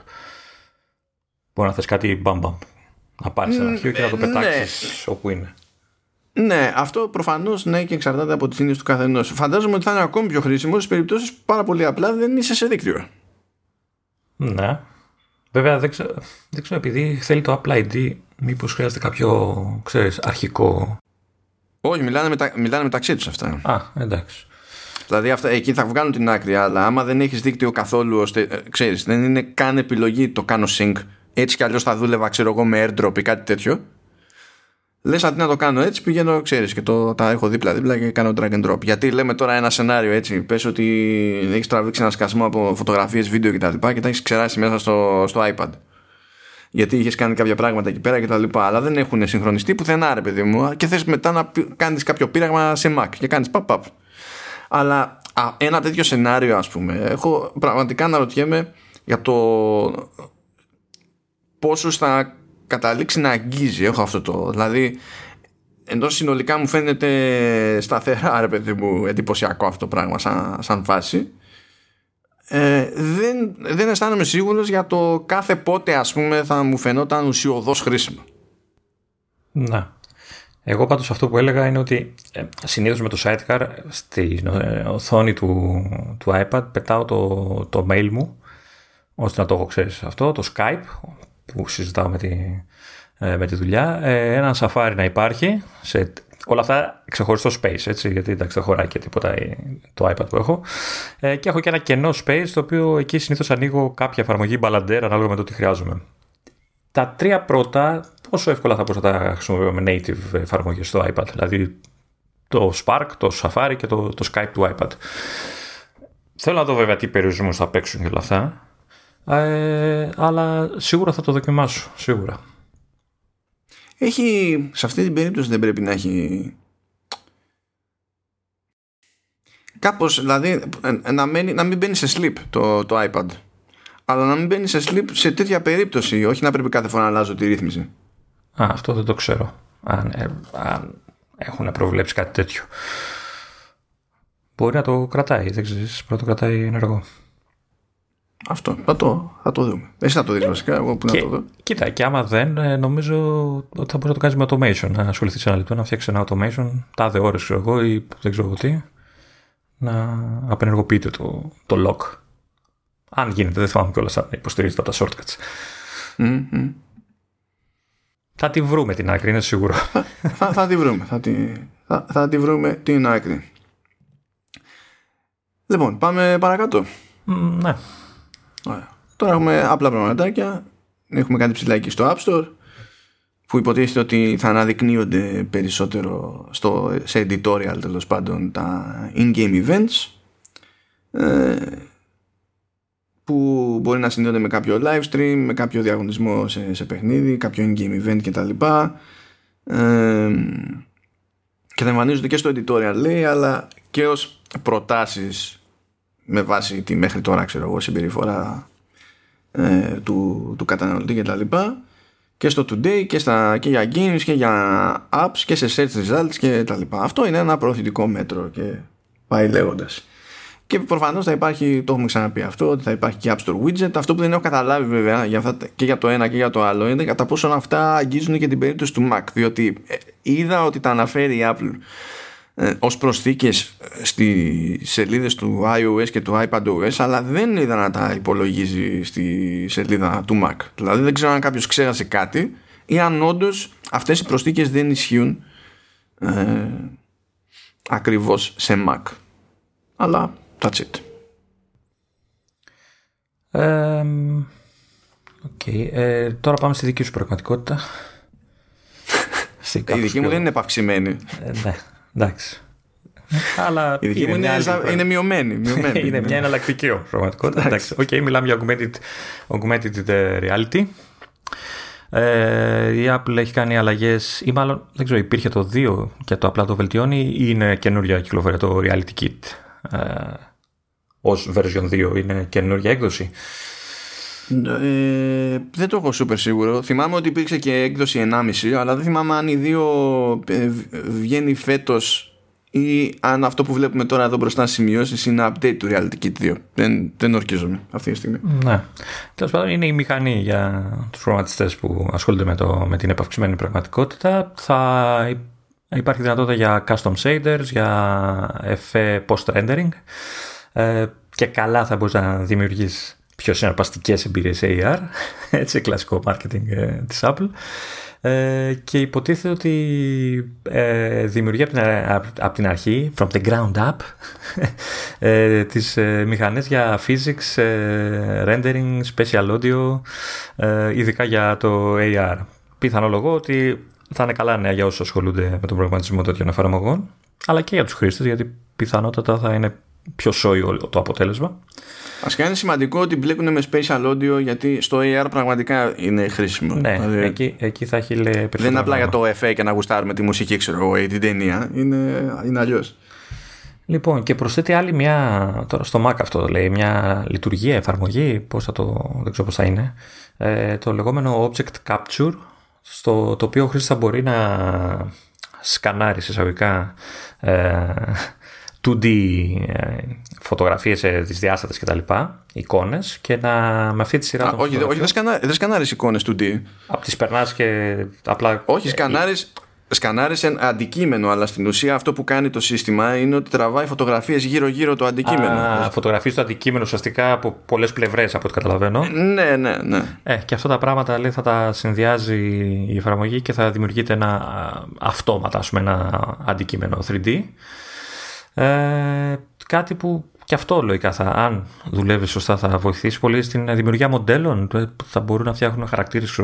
Μπορεί να θες κάτι μπαμ μπαμ. Να πάρεις ένα αρχείο και να το ναι. πετάξεις όπου είναι. Ναι, αυτό προφανώς ναι και εξαρτάται από τις συνήθειε του καθενός. Φαντάζομαι ότι θα είναι ακόμη πιο χρήσιμο σε περιπτώσεις που πάρα πολύ απλά δεν είσαι σε δίκτυο. Ναι. Βέβαια δεν ξέρω, δεν ξέρω επειδή θέλει το Apple ID, μήπως χρειάζεται κάποιο ξέρεις, αρχικό. Όχι, μιλάνε, μετα... μιλάνε μεταξύ τους αυτά. Α, εντάξει. Δηλαδή αυτά, εκεί θα βγάλουν την άκρη, αλλά άμα δεν έχεις δίκτυο καθόλου, ώστε, ε, ξέρεις, δεν είναι καν επιλογή το κάνω sync. Έτσι κι αλλιώς θα δούλευα, ξέρω εγώ, με airdrop ή κάτι τέτοιο Λες αντί να το κάνω έτσι, πηγαίνω, ξέρεις, και το, τα έχω δίπλα-δίπλα και κάνω drag and drop. Γιατί λέμε τώρα ένα σενάριο έτσι. Πες ότι έχεις τραβήξει ένα σκασμό από φωτογραφίες, βίντεο κτλ. Και, και τα έχεις ξεράσει μέσα στο, στο iPad. Γιατί είχες κάνει κάποια πράγματα εκεί πέρα κτλ. Αλλά δεν έχουν συγχρονιστεί πουθενά, ρε παιδί μου. Και θες μετά να κάνεις κάποιο πείραγμα σε Mac και κάνεις pop-up. Αλλά α, ένα τέτοιο σενάριο, ας πούμε, έχω πραγματικά να ρωτιέμαι για το πόσο θα καταλήξει να αγγίζει. Έχω αυτό το. Δηλαδή, ενώ συνολικά μου φαίνεται σταθερά, ρε παιδί μου, εντυπωσιακό αυτό το πράγμα σαν, σαν φάση. Ε, δεν, δεν αισθάνομαι σίγουρος για το κάθε πότε ας πούμε θα μου φαινόταν ουσιοδός χρήσιμο. Να. Εγώ πάντως αυτό που έλεγα είναι ότι ε, συνήθως με το sidecar στη ε, οθόνη του, του iPad πετάω το, το mail μου ώστε να το έχω ξέρεις αυτό, το Skype που συζητάω με τη, ε, με τη δουλειά, ε, ένα σαφάρι να υπάρχει, σε, όλα αυτά ξεχωριστό space, έτσι, γιατί εντάξει δεν χωράει και τίποτα το iPad που έχω. Ε, και έχω και ένα κενό space, το οποίο εκεί συνήθως ανοίγω κάποια εφαρμογή Balladeer ανάλογα με το τι χρειάζομαι. Τα τρία πρώτα, πόσο εύκολα θα μπορούσα να τα χρησιμοποιώ με native εφαρμογή στο iPad, δηλαδή το Spark, το Safari και το, το Skype του iPad. Θέλω να δω βέβαια τι περιορισμούς θα παίξουν και όλα αυτά. Ε, αλλά σίγουρα θα το δοκιμάσω, σίγουρα. Έχει, σε αυτή την περίπτωση δεν πρέπει να έχει κάπως, δηλαδή να, μένει, να μην μπαίνει σε sleep το, το iPad. Αλλά να μην μπαίνει σε sleep σε τέτοια περίπτωση όχι να πρέπει κάθε φορά να αλλάζω τη ρύθμιση. Α, αυτό δεν το ξέρω. Αν, ε, αν έχουν προβλέψει κάτι τέτοιο. Μπορεί να το κρατάει δεν ξέρεις, μπορεί να το κρατάει ενεργό αυτό. Θα το, θα το δούμε. Εσύ θα το δεις βασικά. Εγώ που και, να το δω. Κοίτα, και άμα δεν, ε, νομίζω ότι θα μπορεί να το κάνεις με automation. Να ασχοληθείς ένα λεπτό, να φτιάξεις ένα automation, τάδε ώρες ξέρω εγώ ή δεν ξέρω τι, να απενεργοποιείτε το, το lock. Αν γίνεται, δεν θυμάμαι κιόλας αν υποστηρίζεται από τα shortcuts. Mm-hmm. Θα τη βρούμε την άκρη, είναι σίγουρο. θα, θα τη βρούμε. Θα τη, θα, θα τη βρούμε την άκρη. Λοιπόν, πάμε παρακάτω. Mm, ναι. Τώρα έχουμε απλά πραγματάκια. Έχουμε κάτι ψηλά εκεί στο App Store που υποτίθεται ότι θα αναδεικνύονται περισσότερο στο, σε editorial τέλος πάντων τα in-game events ε, που μπορεί να συνδέονται με κάποιο live stream, με κάποιο διαγωνισμό σε, σε παιχνίδι, κάποιο in-game event κτλ. Ε, και θα εμφανίζονται και στο editorial λέει αλλά και ως προτάσεις με βάση τη μέχρι τώρα ξέρω εγώ συμπεριφορά ε, του, του καταναλωτή και τα λοιπά και στο today και, στα, και για games και για apps και σε search results και τα λοιπά αυτό είναι ένα προωθητικό μέτρο και πάει λέγοντας και προφανώς θα υπάρχει, το έχουμε ξαναπεί αυτό, ότι θα υπάρχει και App Store Widget. Αυτό που δεν έχω καταλάβει βέβαια για αυτά, και για το ένα και για το άλλο είναι κατά πόσο αυτά αγγίζουν και την περίπτωση του Mac. Διότι ε, είδα ότι τα αναφέρει η Apple ε, ως προσθήκες στις σελίδες του iOS και του iPadOS αλλά δεν είδα να τα υπολογίζει στη σελίδα του Mac. Δηλαδή δεν ξέρω αν κάποιος ξέρασε κάτι ή αν όντως αυτές οι προσθήκες δεν ισχύουν ε, ακριβώς σε Mac. Αλλά that's it. Ε, okay. ε, τώρα πάμε στη δική σου πραγματικότητα. Η δική μου δεν είναι επαυξημένη. Ε, ναι Εντάξει. Αλλά η δική μου είναι, είναι μειωμένη. μειωμένη είναι μια εναλλακτική πραγματικότητα. Εντάξει. Okay, μιλάμε για augmented, augmented reality. Ε, η Apple έχει κάνει αλλαγές, ή μάλλον δεν ξέρω, υπήρχε το 2 και το απλά το βελτιώνει, ή είναι καινούργια κυκλοφορία το Reality Kit. Ε, Ω version 2 είναι καινούργια έκδοση; Ε, δεν το έχω super σίγουρο. Θυμάμαι ότι υπήρξε και έκδοση 1,5 αλλά δεν θυμάμαι αν οι δύο ε, βγαίνει φέτος ή αν αυτό που βλέπουμε τώρα εδώ μπροστά σημειώσεις είναι update του Reality Kit 2. Δεν, δεν ορκίζομαι αυτή τη στιγμή. Ναι. Τέλος πάντων, είναι η μηχανή για τους προγραμματιστές που ασχολούνται με, το, με την επαυξημένη πραγματικότητα. Θα υπάρχει δυνατότητα για custom shaders, για εφέ post-rendering ε, και καλά θα μπορείς να δημιουργείς πιο συναρπαστικές εμπειρίες AR, έτσι κλασικό marketing ε, της Apple. Ε, και υποτίθεται ότι ε, δημιουργεί από την, από την αρχή, from the ground up, ε, τις ε, μηχανές για physics, ε, rendering, special audio, ειδικά για το AR. Πιθανολογώ ότι θα είναι καλά νέα για όσους ασχολούνται με τον προγραμματισμό τέτοιων εφαρμογών, αλλά και για τους χρήστες, γιατί πιθανότατα θα είναι πιο σόι το αποτέλεσμα. Α είναι σημαντικό ότι μπλέκουν με spatial audio γιατί στο AR πραγματικά είναι χρήσιμο. Ναι, δηλαδή, εκεί, εκεί θα έχει λέει Δεν είναι απλά για το FA και να γουστάρουμε τη μουσική, ξέρω εγώ, ή την ταινία. Είναι, είναι αλλιώς. Λοιπόν, και προσθέτει άλλη μια. Τώρα στο Mac αυτό λέει, μια λειτουργία, εφαρμογή. Πώς θα το. Δεν ξέρω πώς θα είναι. Ε, το λεγόμενο Object Capture, στο το οποίο ο χρήστη θα μπορεί να σκανάρει εισαγωγικά ε, 2D ε, φωτογραφίες ε, τις διάστατες και τα λοιπά, εικόνες και να με αυτή τη σειρά Α, όχι, όχι, δεν, σκανα, δεν σκανάρεις εικόνες 2D. Από τις περνάς και απλά... Όχι, σκανάρεις, σκανάρεις ένα αντικείμενο, αλλά στην ουσία αυτό που κάνει το σύστημα είναι ότι τραβάει φωτογραφίες γύρω-γύρω το αντικείμενο. Α, φωτογραφίες το αντικείμενο ουσιαστικά από πολλές πλευρές από ό,τι καταλαβαίνω. Ναι, ναι, ναι. Ε, και αυτά τα πράγματα λέει, θα τα συνδυάζει η εφαρμογή και θα δημιουργείται ένα αυτόματα, ας πούμε, ένα αντικείμενο 3D. Ε, κάτι που και αυτό λογικά θα, αν δουλεύεις σωστά θα βοηθήσει πολύ στην δημιουργία μοντέλων. Ε, θα μπορούν να φτιάχνουν χαρακτήρες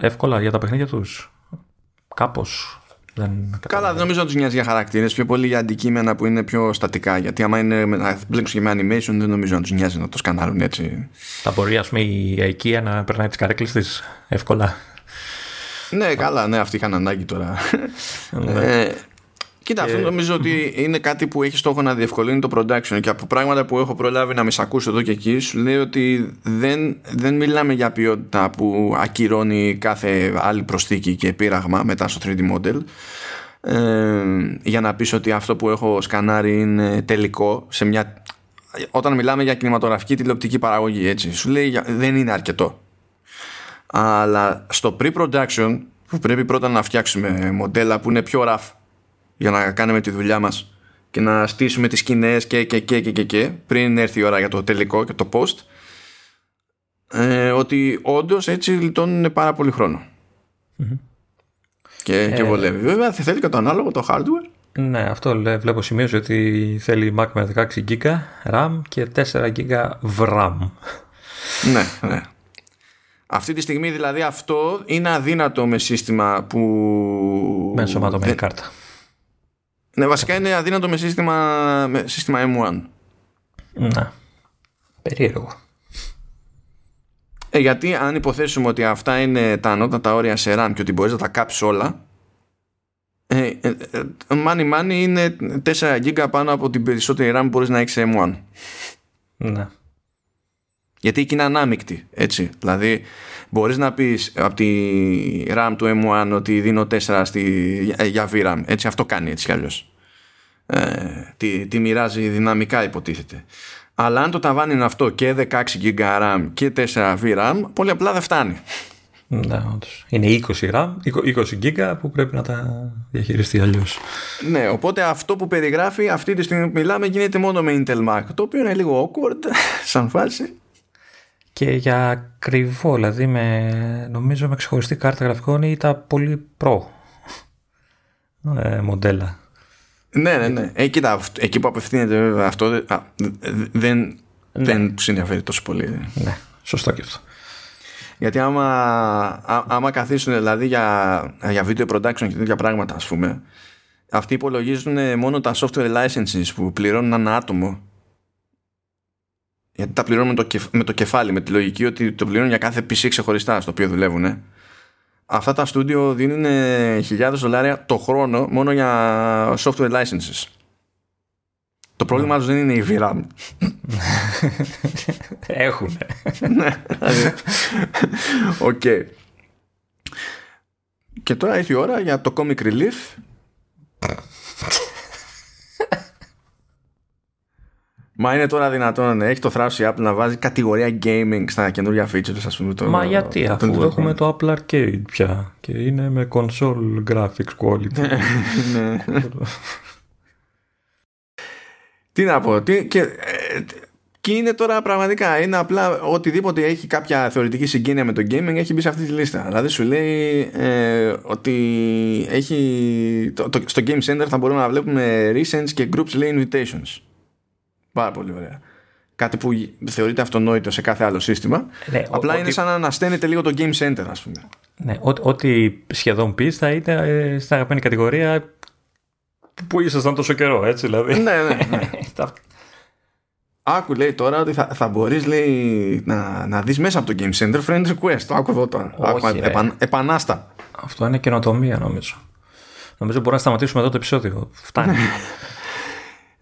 εύκολα για τα παιχνίδια τους. Κάπως. Δεν Καλά, δεν νομίζω να τους νοιάζει για χαρακτήρες, πιο πολύ για αντικείμενα που είναι πιο στατικά. Γιατί άμα είναι να μπλέξουν και με animation, δεν νομίζω να τους νοιάζει να το σκανάρουν έτσι. Θα μπορεί, ας πούμε, η IKEA να περνάει τις καρέκλες της εύκολα. Ναι, καλά, ναι, αυτοί είχαν ανάγκη τώρα. Ναι. Ε, Κοίτα, αυτό νομίζω ότι είναι κάτι που έχει στόχο να διευκολύνει το production. Και από πράγματα που έχω προλάβει να με ακούσω εδώ και εκεί σου λέει ότι δεν, δεν μιλάμε για ποιότητα που ακυρώνει κάθε άλλη προσθήκη και πείραγμα μετά στο 3D model ε, για να πεις ότι αυτό που έχω σκανάρει είναι τελικό σε μια... όταν μιλάμε για κινηματογραφική τηλεοπτική παραγωγή έτσι σου λέει δεν είναι αρκετό. Αλλά στο pre-production που πρέπει πρώτα να φτιάξουμε μοντέλα που είναι πιο rough για να κάνουμε τη δουλειά μας και να στήσουμε τις σκηνές και, και, και, και, και, πριν έρθει η ώρα για το τελικό και το post ε, ότι όντως έτσι λιτώνουν πάρα πολύ και, και ε, βολεύει βέβαια θέλει και το ανάλογο το hardware ναι, αυτό λέει, βλέπω σημείωση ότι θέλει Mac με 16 GB RAM και 4 GB VRAM. ναι, ναι. Αυτή τη στιγμή δηλαδή αυτό είναι αδύνατο με σύστημα που... Με ενσωματωμένη κάρτα. Ναι, βασικά είναι αδύνατο με σύστημα, με σύστημα M1. Να. Περίεργο. Ε, γιατί αν υποθέσουμε ότι αυτά είναι τα ανώτατα όρια σε RAM και ότι μπορείς να τα κάψεις όλα ε, ε, money money είναι 4 GB πάνω από την περισσότερη RAM που μπορείς να έχεις σε M1. Ναι. Γιατί εκεί είναι ανάμεικτη, έτσι. Δηλαδή, μπορείς να πεις από τη RAM του M1 ότι δίνω 4 στη, για VRAM. Έτσι, αυτό κάνει έτσι κι αλλιώς. Ε, τη, τη μοιράζει δυναμικά υποτίθεται. Αλλά αν το ταβάνι είναι αυτό και 16 GB RAM και 4 VRAM, πολύ απλά δεν φτάνει. Ναι, Είναι 20 RAM, 20 GB που πρέπει να τα διαχειριστεί αλλιώς. Ναι, οπότε αυτό που περιγράφει αυτή τη στιγμή που μιλάμε γίνεται μόνο με Intel Mac, το οποίο είναι λίγο awkward σαν φάση και για ακριβό, δηλαδή με, νομίζω με ξεχωριστή κάρτα γραφικών ή τα πολύ προ ε, μοντέλα. Ναι, ναι, ναι. Ε, κοίτα, εκεί που απευθύνεται βέβαια αυτό δεν, ναι. δεν τους ενδιαφέρει τόσο πολύ. Ναι, σωστό και αυτό. Γιατί άμα, άμα καθίσουν δηλαδή για, για video production και τέτοια πράγματα ας πούμε αυτοί υπολογίζουν μόνο τα software licenses που πληρώνουν ένα άτομο γιατί τα πληρώνουν με το, με το κεφάλι, με τη λογική ότι το πληρώνουν για κάθε PC ξεχωριστά στο οποίο δουλεύουν. Αυτά τα στούντιο δίνουν χιλιάδες δολάρια το χρόνο μόνο για software licenses. Το πρόβλημά τους δεν είναι η VRAM. Έχουν. Ναι. Οκ. Και τώρα ήρθε η ώρα για το Comic Relief. Μα είναι τώρα δυνατόν να έχει το θράσο η Apple να βάζει κατηγορία gaming στα καινούργια features, ας πούμε. Το, Μα γιατί, το- αφού το- έχουμε το Apple Arcade πια και είναι με console graphics quality. Ναι. Τι να πω, τι, και, ε, και είναι τώρα πραγματικά, είναι απλά οτιδήποτε έχει κάποια θεωρητική συγγένεια με το gaming έχει μπει σε αυτή τη λίστα. Δηλαδή σου λέει ε, ότι έχει, το, το- στο Game Center θα μπορούμε να βλέπουμε recents και groups λέει invitations. Πάρα πολύ ωραία. Κάτι που θεωρείται αυτονόητο σε κάθε άλλο σύστημα. Ναι, ο- Απλά είναι ότι- σαν να ανασταίνεται λίγο το Game Center, ας πούμε. Ναι, ό, ό,τι σχεδόν πεις θα είναι ε, στην αγαπημένη κατηγορία που ήσασταν τόσο καιρό, έτσι δηλαδή. ναι, ναι, ναι. Τα- Άκου λέει τώρα ότι θα, θα μπορείς λέει να, να δεις μέσα από το Game Center Friend Request. Το άκου εδώ τώρα. Όχι, Άκου, ρε. επαν- επανάστα. Αυτό είναι καινοτομία νομίζω. Νομίζω μπορούμε να σταματήσουμε εδώ το επεισόδιο. Φτάνει.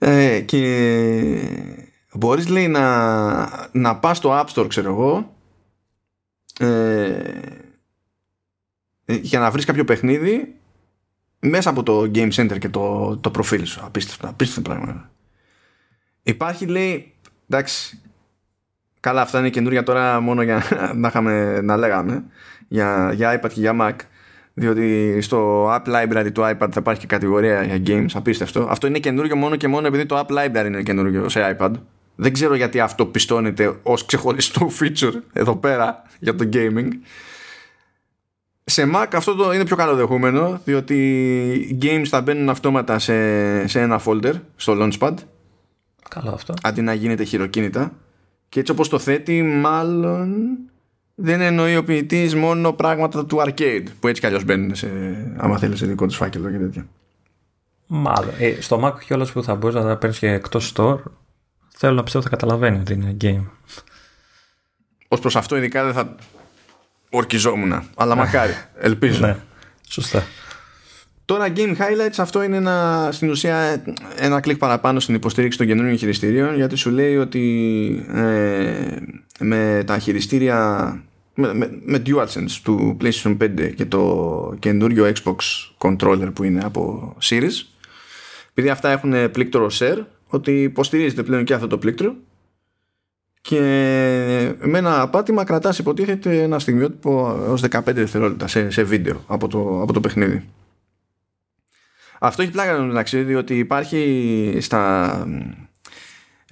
Ε, και μπορείς λέει να, να πας στο App Store ξέρω εγώ ε, για να βρεις κάποιο παιχνίδι μέσα από το Game Center και το, το προφίλ σου. Απίστευτο, απίστευτο πράγμα. Υπάρχει λέει, εντάξει, καλά αυτά είναι καινούργια τώρα μόνο για να, είχαμε, να λέγαμε για, για iPad και για Mac διότι στο App Library του iPad θα υπάρχει και κατηγορία για games, απίστευτο. Αυτό είναι καινούργιο μόνο και μόνο επειδή το App Library είναι καινούργιο σε iPad. Δεν ξέρω γιατί αυτό πιστώνεται ως ξεχωριστό feature εδώ πέρα για το gaming. Σε Mac αυτό το είναι πιο καλοδεχούμενο διότι games θα μπαίνουν αυτόματα σε, σε ένα folder στο Launchpad Καλό αυτό. αντί να γίνεται χειροκίνητα και έτσι όπως το θέτει μάλλον δεν εννοεί ο ποιητής μόνο πράγματα του arcade που έτσι κι αλλιώς μπαίνουν σε, άμα θέλεις σε δικό του φάκελο και τέτοια. Μάλλον. Ε, στο Mac κιόλας που θα μπορείς να τα παίρνεις και εκτός store, θέλω να πιστεύω θα καταλαβαίνει ότι είναι game. Ως προς αυτό ειδικά δεν θα ορκιζόμουν αλλά μακάρι, ελπίζω. ναι, σωστά. Τώρα Game Highlights αυτό είναι ένα, στην ουσία ένα κλικ παραπάνω στην υποστήριξη των καινούριων χειριστήριων γιατί σου λέει ότι ε, με τα χειριστήρια με, με, με DualSense του PlayStation 5 και το καινούριο Xbox controller που είναι από Series επειδή αυτά έχουν πλήκτρο Share ότι υποστηρίζεται πλέον και αυτό το πλήκτρο και με ένα πάτημα κρατάς υποτίθεται ένα στιγμιότυπο ως 15 δευτερόλεπτα σε, σε βίντεο από το, από το παιχνίδι. Αυτό έχει πλάκα μεταξύ διότι υπάρχει στα,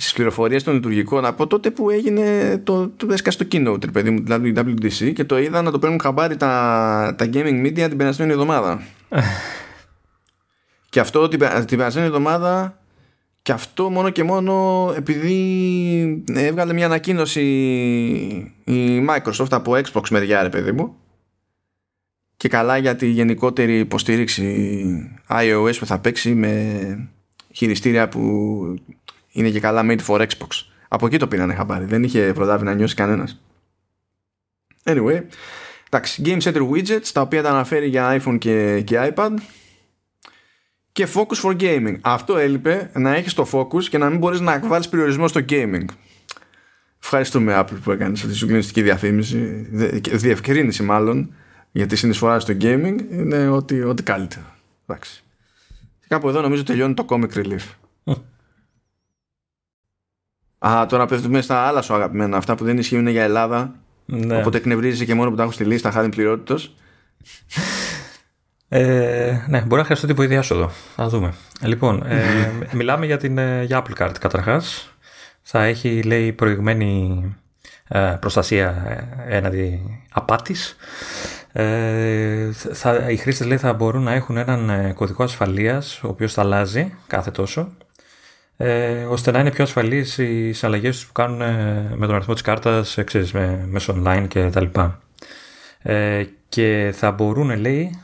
στις πληροφορίες των λειτουργικών από τότε που έγινε το, το έσκασε το keynote ρε παιδί μου δηλαδή WDC και το είδα να το παίρνουν χαμπάρι τα, τα gaming media την περασμένη εβδομάδα. Και αυτό την, πε- την περασμένη εβδομάδα και αυτό μόνο και μόνο επειδή έβγαλε μια ανακοίνωση η Microsoft από Xbox μεριά ρε παιδί μου. Και καλά για τη γενικότερη υποστήριξη iOS που θα παίξει με χειριστήρια που είναι και καλά made for Xbox. Από εκεί το πήρανε χαμπάρι. Δεν είχε προλάβει να νιώσει κανένας. Anyway, εντάξει, Game Center Widgets τα οποία τα αναφέρει για iPhone και, και iPad και Focus for Gaming. Αυτό έλειπε να έχεις το Focus και να μην μπορείς να βάλεις περιορισμό στο gaming. Ευχαριστούμε Apple που έκανες αυτή τη συγκλονιστική διαφήμιση, δε- και διευκρίνηση μάλλον για τη συνεισφορά στο gaming είναι ότι, ότι καλύτερο. Εντάξει. Και κάπου εδώ νομίζω τελειώνει το comic relief. Α, τώρα πέφτουμε στα άλλα σου αγαπημένα, αυτά που δεν ισχύουν για Ελλάδα. Ναι. Οπότε εκνευρίζεσαι και μόνο που τα έχω στη λίστα χάρη πληρότητος. Ε, ναι, μπορεί να χρειαστεί τη βοήθειά σου εδώ. Θα δούμε. Λοιπόν, ε, μιλάμε για την ε, για Apple Card καταρχάς. Θα έχει, λέει, προηγμένη ε, προστασία ε, έναντι απάτης. Ε, θα, οι χρήστες, λέει, θα μπορούν να έχουν έναν ε, κωδικό ασφαλείας, ο οποίος θα αλλάζει κάθε τόσο, ε, ώστε να είναι πιο ασφαλείς οι συναλλαγές τους που κάνουν ε, με τον αριθμό της κάρτας, ε, ξέρεις, με, μέσω online και τα λοιπά. Ε, και θα μπορούν, λέει,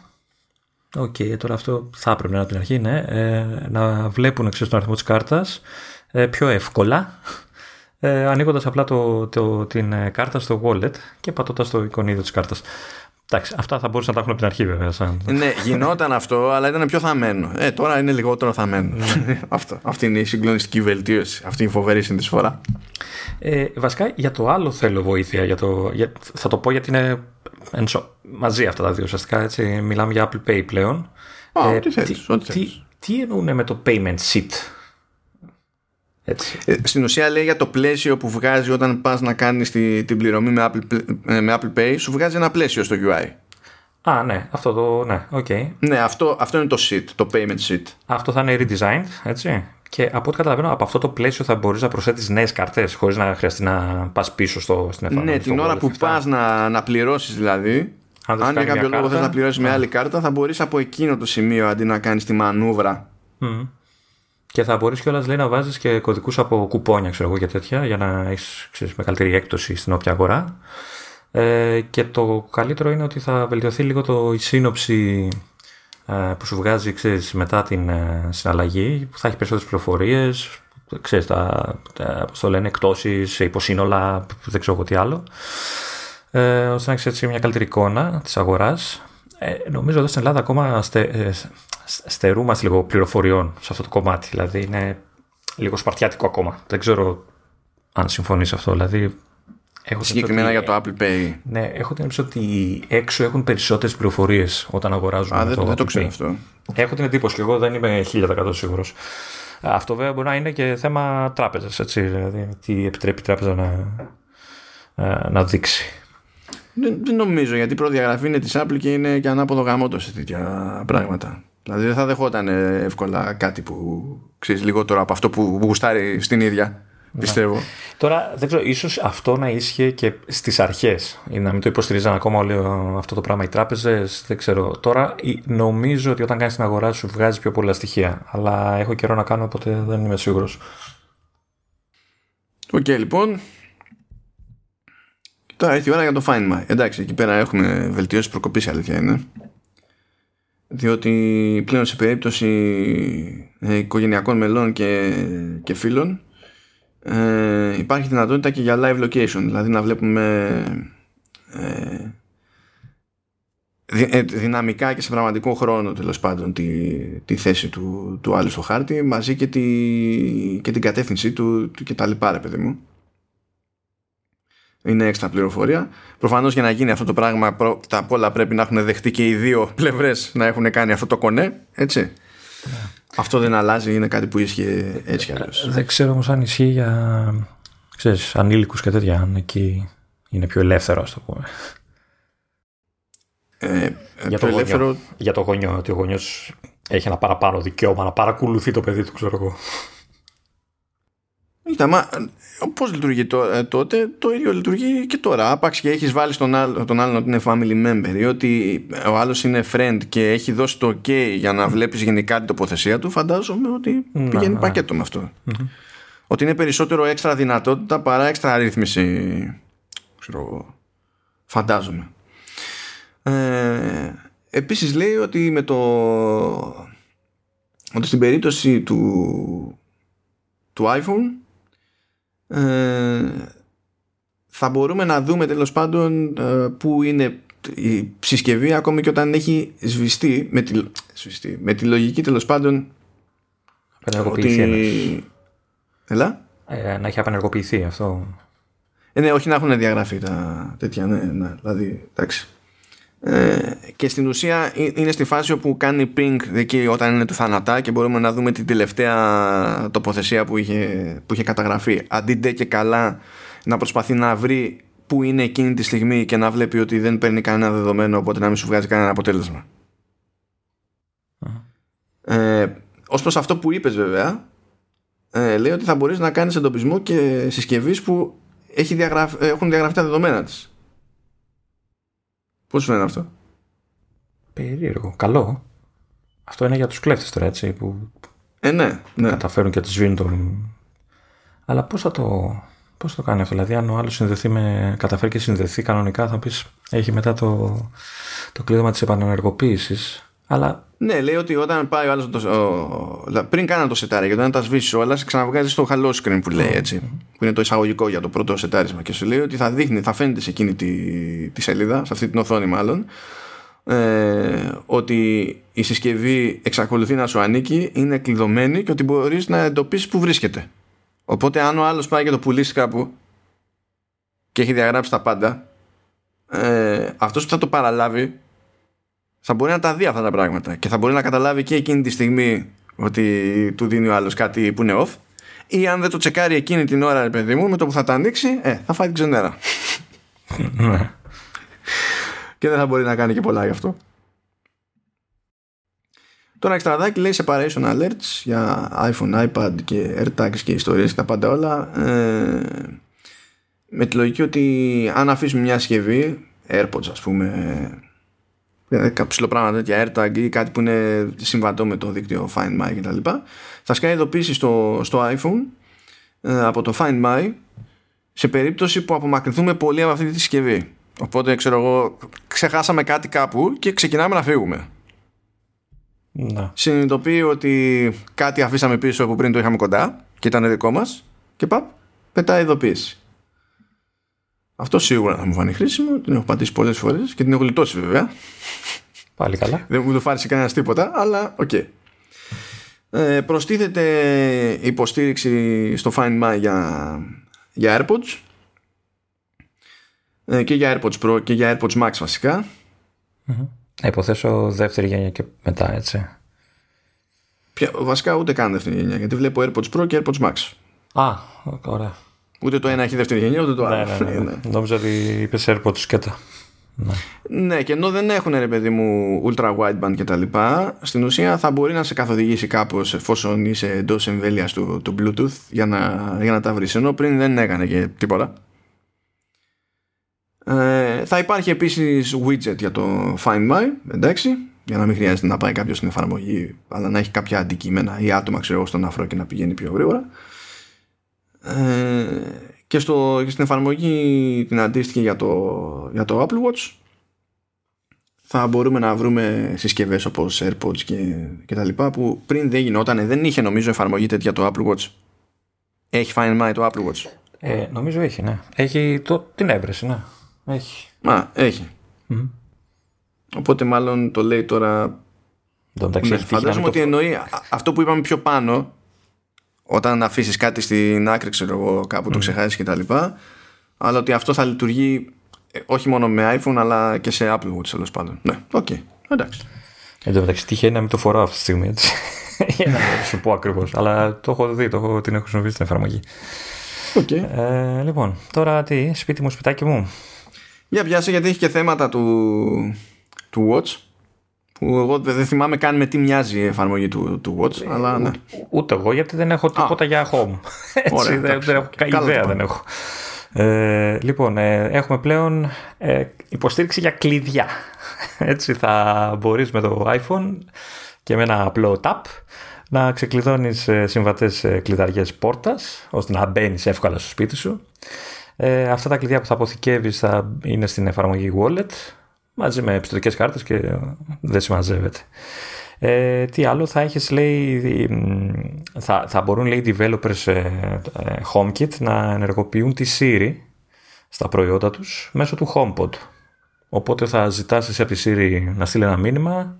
Οκ, τώρα αυτό θα έπρεπε να είναι από την αρχή, ναι. Ε, να βλέπουν εξής τον αριθμό της κάρτας ε, πιο εύκολα ε, ανοίγοντας απλά το, το, την ε, κάρτα στο wallet και πατώντας το εικονίδιο της κάρτας. Εντάξει, αυτά θα μπορούσαν να τα έχουν από την αρχή βέβαια. Σαν... ναι, γινόταν αυτό, αλλά ήταν πιο θαμένο. Ε, τώρα είναι λιγότερο θαμένο. Ναι. αυτό, αυτή είναι η συγκλονιστική βελτίωση. Αυτή η φοβερή συνεισφορά. Ε, βασικά για το άλλο θέλω βοήθεια. Για το, για, θα το πω γιατί είναι ενσω, μαζί αυτά τα δύο ουσιαστικά. Έτσι, μιλάμε για Apple Pay πλέον. Α, ε, τι, θέλεις, ό,τι τι, τι εννοούν με το payment sheet; Έτσι. Ε, στην ουσία λέει για το πλαίσιο που βγάζει όταν πας να κάνεις τη, την πληρωμή με Apple, ε, με Apple Pay σου βγάζει ένα πλαίσιο στο UI. Α, ναι, αυτό το. Ναι, okay. ναι αυτό, αυτό είναι το sheet, το payment sheet. Αυτό θα είναι redesigned, έτσι. Και από ό,τι καταλαβαίνω, από αυτό το πλαίσιο θα μπορείς να προσθέτεις νέες καρτές χωρίς να χρειαστεί να πας πίσω στο, στην εφαρμογή. Ναι, την ώρα που πας να, να πληρώσεις δηλαδή, αν, αν για κάποιο λόγο θες να πληρώσεις με άλλη κάρτα, θα μπορείς από εκείνο το σημείο αντί να κάνεις τη μανούβρα. Mm. Και θα μπορείς κιόλας να βάζεις και κωδικούς από κουπόνια ξέρω εγώ, και τέτοια για να έχεις μεγαλύτερη έκπτωση στην όποια αγορά. Ε, και το καλύτερο είναι ότι θα βελτιωθεί λίγο το, η σύνοψη ε, που σου βγάζει ξέρεις, μετά την ε, συναλλαγή, που θα έχει περισσότερες πληροφορίες, ξέρεις, τα, τα, πώς το λένε, εκτόσεις, υποσύνολα, δεν ξέρω τι άλλο, ε, ώστε να έχεις μια καλύτερη εικόνα της αγοράς. Ε, νομίζω εδώ στην Ελλάδα ακόμα στε, ε, στερούμαστε λίγο πληροφοριών σε αυτό το κομμάτι. Δηλαδή είναι λίγο σπαρτιάτικο ακόμα. Δεν ξέρω αν συμφωνείς αυτό. Δηλαδή, έχω Συγκεκριμένα για το Apple Pay. Ναι, έχω την εντύπωση ότι έξω έχουν περισσότερες πληροφορίες όταν αγοράζουν. Α, δεν το, δεν το ξέρω αυτό. Έχω την εντύπωση και εγώ δεν είμαι 1000% σίγουρος. Αυτό βέβαια μπορεί να είναι και θέμα τράπεζας. Δηλαδή, τι επιτρέπει η τράπεζα να, ε, να δείξει. Δεν, δεν νομίζω γιατί η προδιαγραφή είναι της Apple και είναι και ανάποδο γαμότο σε τέτοια πράγματα. Δηλαδή δεν θα δεχόταν εύκολα κάτι που ξέρεις λιγότερο από αυτό που γουστάρει στην ίδια. Ναι. Πιστεύω. Τώρα δεν ξέρω, ίσως αυτό να ίσχυε και στις αρχές. Ή να μην το υποστηρίζαν ακόμα όλο αυτό το πράγμα οι τράπεζες. Δεν ξέρω. Τώρα νομίζω ότι όταν κάνεις την αγορά σου βγάζει πιο πολλά στοιχεία. Αλλά έχω καιρό να κάνω, οπότε δεν είμαι σίγουρος. OK, okay, λοιπόν. Τώρα ήρθε η ώρα για το Find My. Εντάξει, εκεί πέρα έχουμε βελτιώσεις προκοπής, αλήθεια είναι διότι πλέον σε περίπτωση ε, οικογενειακών μελών και, και φίλων ε, υπάρχει δυνατότητα και για live location. Δηλαδή να βλέπουμε ε, ε δυναμικά και σε πραγματικό χρόνο τέλος πάντων τη, τη θέση του, του άλλου στο χάρτη μαζί και, τη, και την κατεύθυνσή του, του και τα λοιπά ρε παιδί μου είναι έξτρα πληροφορία. Προφανώς για να γίνει αυτό το πράγμα, πρώτα απ' όλα πρέπει να έχουν δεχτεί και οι δύο πλευρές να έχουν κάνει αυτό το κονέ. Έτσι. Ναι. Αυτό δεν αλλάζει, είναι κάτι που ίσχυε έτσι κι αλλιώς. Δεν ξέρω όμως αν ισχύει για ξέρεις, ανήλικους και τέτοια, αν εκεί είναι πιο ελεύθερο, ας το πούμε. Ε, για, το ελεύθερο... γονιό, για το γονιό, ότι ο γονιός έχει ένα παραπάνω δικαίωμα να παρακολουθεί το παιδί του, ξέρω εγώ. Κοίτα, μα πώς λειτουργεί ε, τότε, το ίδιο λειτουργεί και τώρα. Άπαξ και έχεις βάλει τον, άλλο, τον άλλον ότι είναι family member ή ότι ο άλλος είναι friend και έχει δώσει το ok για να βλέπεις γενικά την τοποθεσία του, φαντάζομαι ότι να, πηγαίνει πακέτο με αυτό. Ότι είναι περισσότερο έξτρα δυνατότητα παρά έξτρα ρύθμιση. Ξέρω, φαντάζομαι. Ε, επίσης λέει ότι με το ότι στην περίπτωση του του iPhone ε, θα μπορούμε να δούμε τέλος πάντων ε, που είναι η συσκευή ακόμη και όταν έχει σβηστεί με τη, σβηστεί, με τη λογική τέλος πάντων ότι... Έλα; Ε, να έχει απενεργοποιηθεί αυτό. Ε, ναι, όχι να έχουν διαγραφεί τα τέτοια, ναι, ναι δηλαδή, εντάξει. Ε, και στην ουσία είναι στη φάση όπου κάνει ping εκεί όταν είναι του θανατά και μπορούμε να δούμε την τελευταία τοποθεσία που είχε, που είχε καταγραφεί. Αντί ντε και καλά να προσπαθεί να βρει που είναι εκείνη τη στιγμή και να βλέπει ότι δεν παίρνει κανένα δεδομένο οπότε να μην σου βγάζει κανένα αποτέλεσμα. Ε, ως προς αυτό που είπες βέβαια ε, λέει ότι θα μπορείς να κάνεις εντοπισμό και συσκευής που έχει διαγραφ, έχουν διαγραφεί τα δεδομένα της Πώς σου φαίνεται αυτό; Περίεργο. Καλό. Αυτό είναι για τους κλέφτες τώρα, έτσι. Που ε, ναι, ναι. καταφέρουν και τους σβήνουν τον. Αλλά πώς θα το. Πώς το κάνει αυτό, Δηλαδή, αν ο άλλος συνδεθεί με. καταφέρει και συνδεθεί κανονικά, θα πεις έχει μετά το, το κλείδωμα της επανενεργοποίησης. Αλλά... Ναι, λέει ότι όταν πάει ο άλλος. Το... Πριν κάνει το σετάρι, γιατί όταν τα σβήσει όλα, σε ξαναβγάζει στο hello screen που λέει έτσι. Που είναι το εισαγωγικό για το πρώτο σετάρισμα. Και σου λέει ότι θα δείχνει, θα φαίνεται σε εκείνη τη, τη σελίδα, σε αυτή την οθόνη μάλλον, ε, ότι η συσκευή εξακολουθεί να σου ανήκει, είναι κλειδωμένη και ότι μπορείς να εντοπίσεις που βρίσκεται. Οπότε, αν ο άλλος πάει και το πουλήσει κάπου και έχει διαγράψει τα πάντα, ε, αυτός που θα το παραλάβει θα μπορεί να τα δει αυτά τα πράγματα και θα μπορεί να καταλάβει και εκείνη τη στιγμή ότι του δίνει ο άλλος κάτι που είναι off ή αν δεν το τσεκάρει εκείνη την ώρα, παιδί μου, με το που θα τα ανοίξει, ε, θα φάει την ξενέρα. Ναι. και δεν θα μπορεί να κάνει και πολλά γι' αυτό. Τώρα εξτραδάκι λέει separation alerts για iPhone, iPad και AirTags και ιστορίες και τα πάντα όλα ε, με τη λογική ότι αν αφήσουμε μια συσκευή AirPods ας πούμε κάποιο πράγματα τέτοια AirTag ή κάτι που είναι συμβατό με το δίκτυο Find My κτλ. Θα σκάει ειδοποίηση στο, στο iPhone ε, από το Find My σε περίπτωση που απομακρυνθούμε πολύ από αυτή τη συσκευή. Οπότε ξέρω εγώ ξεχάσαμε κάτι κάπου και ξεκινάμε να φύγουμε. Να. Συνειδητοποιεί ότι κάτι αφήσαμε πίσω που πριν το είχαμε κοντά και ήταν δικό μας και παπ, πετάει ειδοποίηση. Αυτό σίγουρα θα μου φανεί χρήσιμο. Την έχω πατήσει πολλές φορές και την έχω γλιτώσει βέβαια. Πάλι καλά. Δεν μου το φάνησε κανένας τίποτα, αλλά OK. Okay. Ε, προστίθεται υποστήριξη στο Find My για, για AirPods ε, και για AirPods Pro και για AirPods Max βασικά. Mm-hmm. Υποθέτω δεύτερη γενιά και μετά έτσι. Ποια, βασικά ούτε καν δεύτερη γενιά γιατί βλέπω AirPods Pro και AirPods Max. Α, ωραία. Ούτε το ένα έχει δεύτερη γενιά, ούτε το άλλο. Ναι, ναι, ναι. ναι. Νόμιζα ότι είπες AirPods και τα. Ναι. ναι, και ενώ δεν έχουν ρε παιδί μου ultra wideband και τα λοιπά, στην ουσία θα μπορεί να σε καθοδηγήσει κάπως εφόσον είσαι εντός εμβέλειας του, του Bluetooth για να, για να τα βρεις. Ενώ πριν δεν έκανε και τίποτα. Ε, θα υπάρχει επίσης widget για το Find My, εντάξει, για να μην χρειάζεται να πάει κάποιος στην εφαρμογή, αλλά να έχει κάποια αντικείμενα ή άτομα ξέρω στον αφρό και να πηγαίνει πιο γρήγορα. Ε, και, στο, και στην εφαρμογή την αντίστοιχη για το, για το Apple Watch θα μπορούμε να βρούμε συσκευές όπως AirPods και, και τα λοιπά που πριν δεν γινόταν, δεν είχε νομίζω εφαρμογή τέτοια το Apple Watch. Έχει Find My το Apple Watch. Ε, νομίζω έχει, ναι. Έχει το, την έβρεση, ναι. Έχει. Μα, έχει. Mm-hmm. Οπότε μάλλον το λέει τώρα... Ναι, φαντάζομαι ότι εννοεί αυτό που είπαμε πιο πάνω όταν αφήσεις κάτι στην άκρη, ξέρω εγώ, κάπου το ξεχάσεις κτλ. Αλλά ότι αυτό θα λειτουργεί ε, όχι μόνο με iPhone αλλά και σε Apple Watch τέλος πάντων. Ναι, OK. Okay. Εντάξει. Εν τω μεταξύ τυχαίνει να μην το φοράω αυτή τη στιγμή έτσι. Για να σου πω ακριβώς. Αλλά το έχω δει, το έχω, την έχω χρησιμοποιήσει στην εφαρμογή. Okay. Ε, λοιπόν, τώρα τι, σπίτι μου, σπιτάκι μου. Για πιάσε γιατί έχει και θέματα του, του Watch που εγώ δεν θυμάμαι καν με τι μοιάζει η εφαρμογή του, του Watch. Ε, αλλά, ναι. Ούτε εγώ γιατί δεν έχω τίποτα για home. Έτσι, Ωραία, δεν, δεν έχω ιδέα δεν έχω. Ε, λοιπόν, ε, έχουμε πλέον ε, υποστήριξη για κλειδιά. Έτσι θα μπορείς με το iPhone και με ένα απλό tap να ξεκλειδώνεις ε, συμβατές κλειδαριές πόρτας ώστε να μπαίνεις εύκολα στο σπίτι σου. Ε, αυτά τα κλειδιά που θα αποθηκεύεις θα είναι στην εφαρμογή Wallet μαζί με επιστοτικές κάρτες και δεν συμμαζεύεται. Ε, τι άλλο θα έχεις λέει θα, θα μπορούν λέει developers ε, ε, HomeKit να ενεργοποιούν τη Siri στα προϊόντα τους μέσω του HomePod οπότε θα ζητάς εσύ από τη Siri να στείλει ένα μήνυμα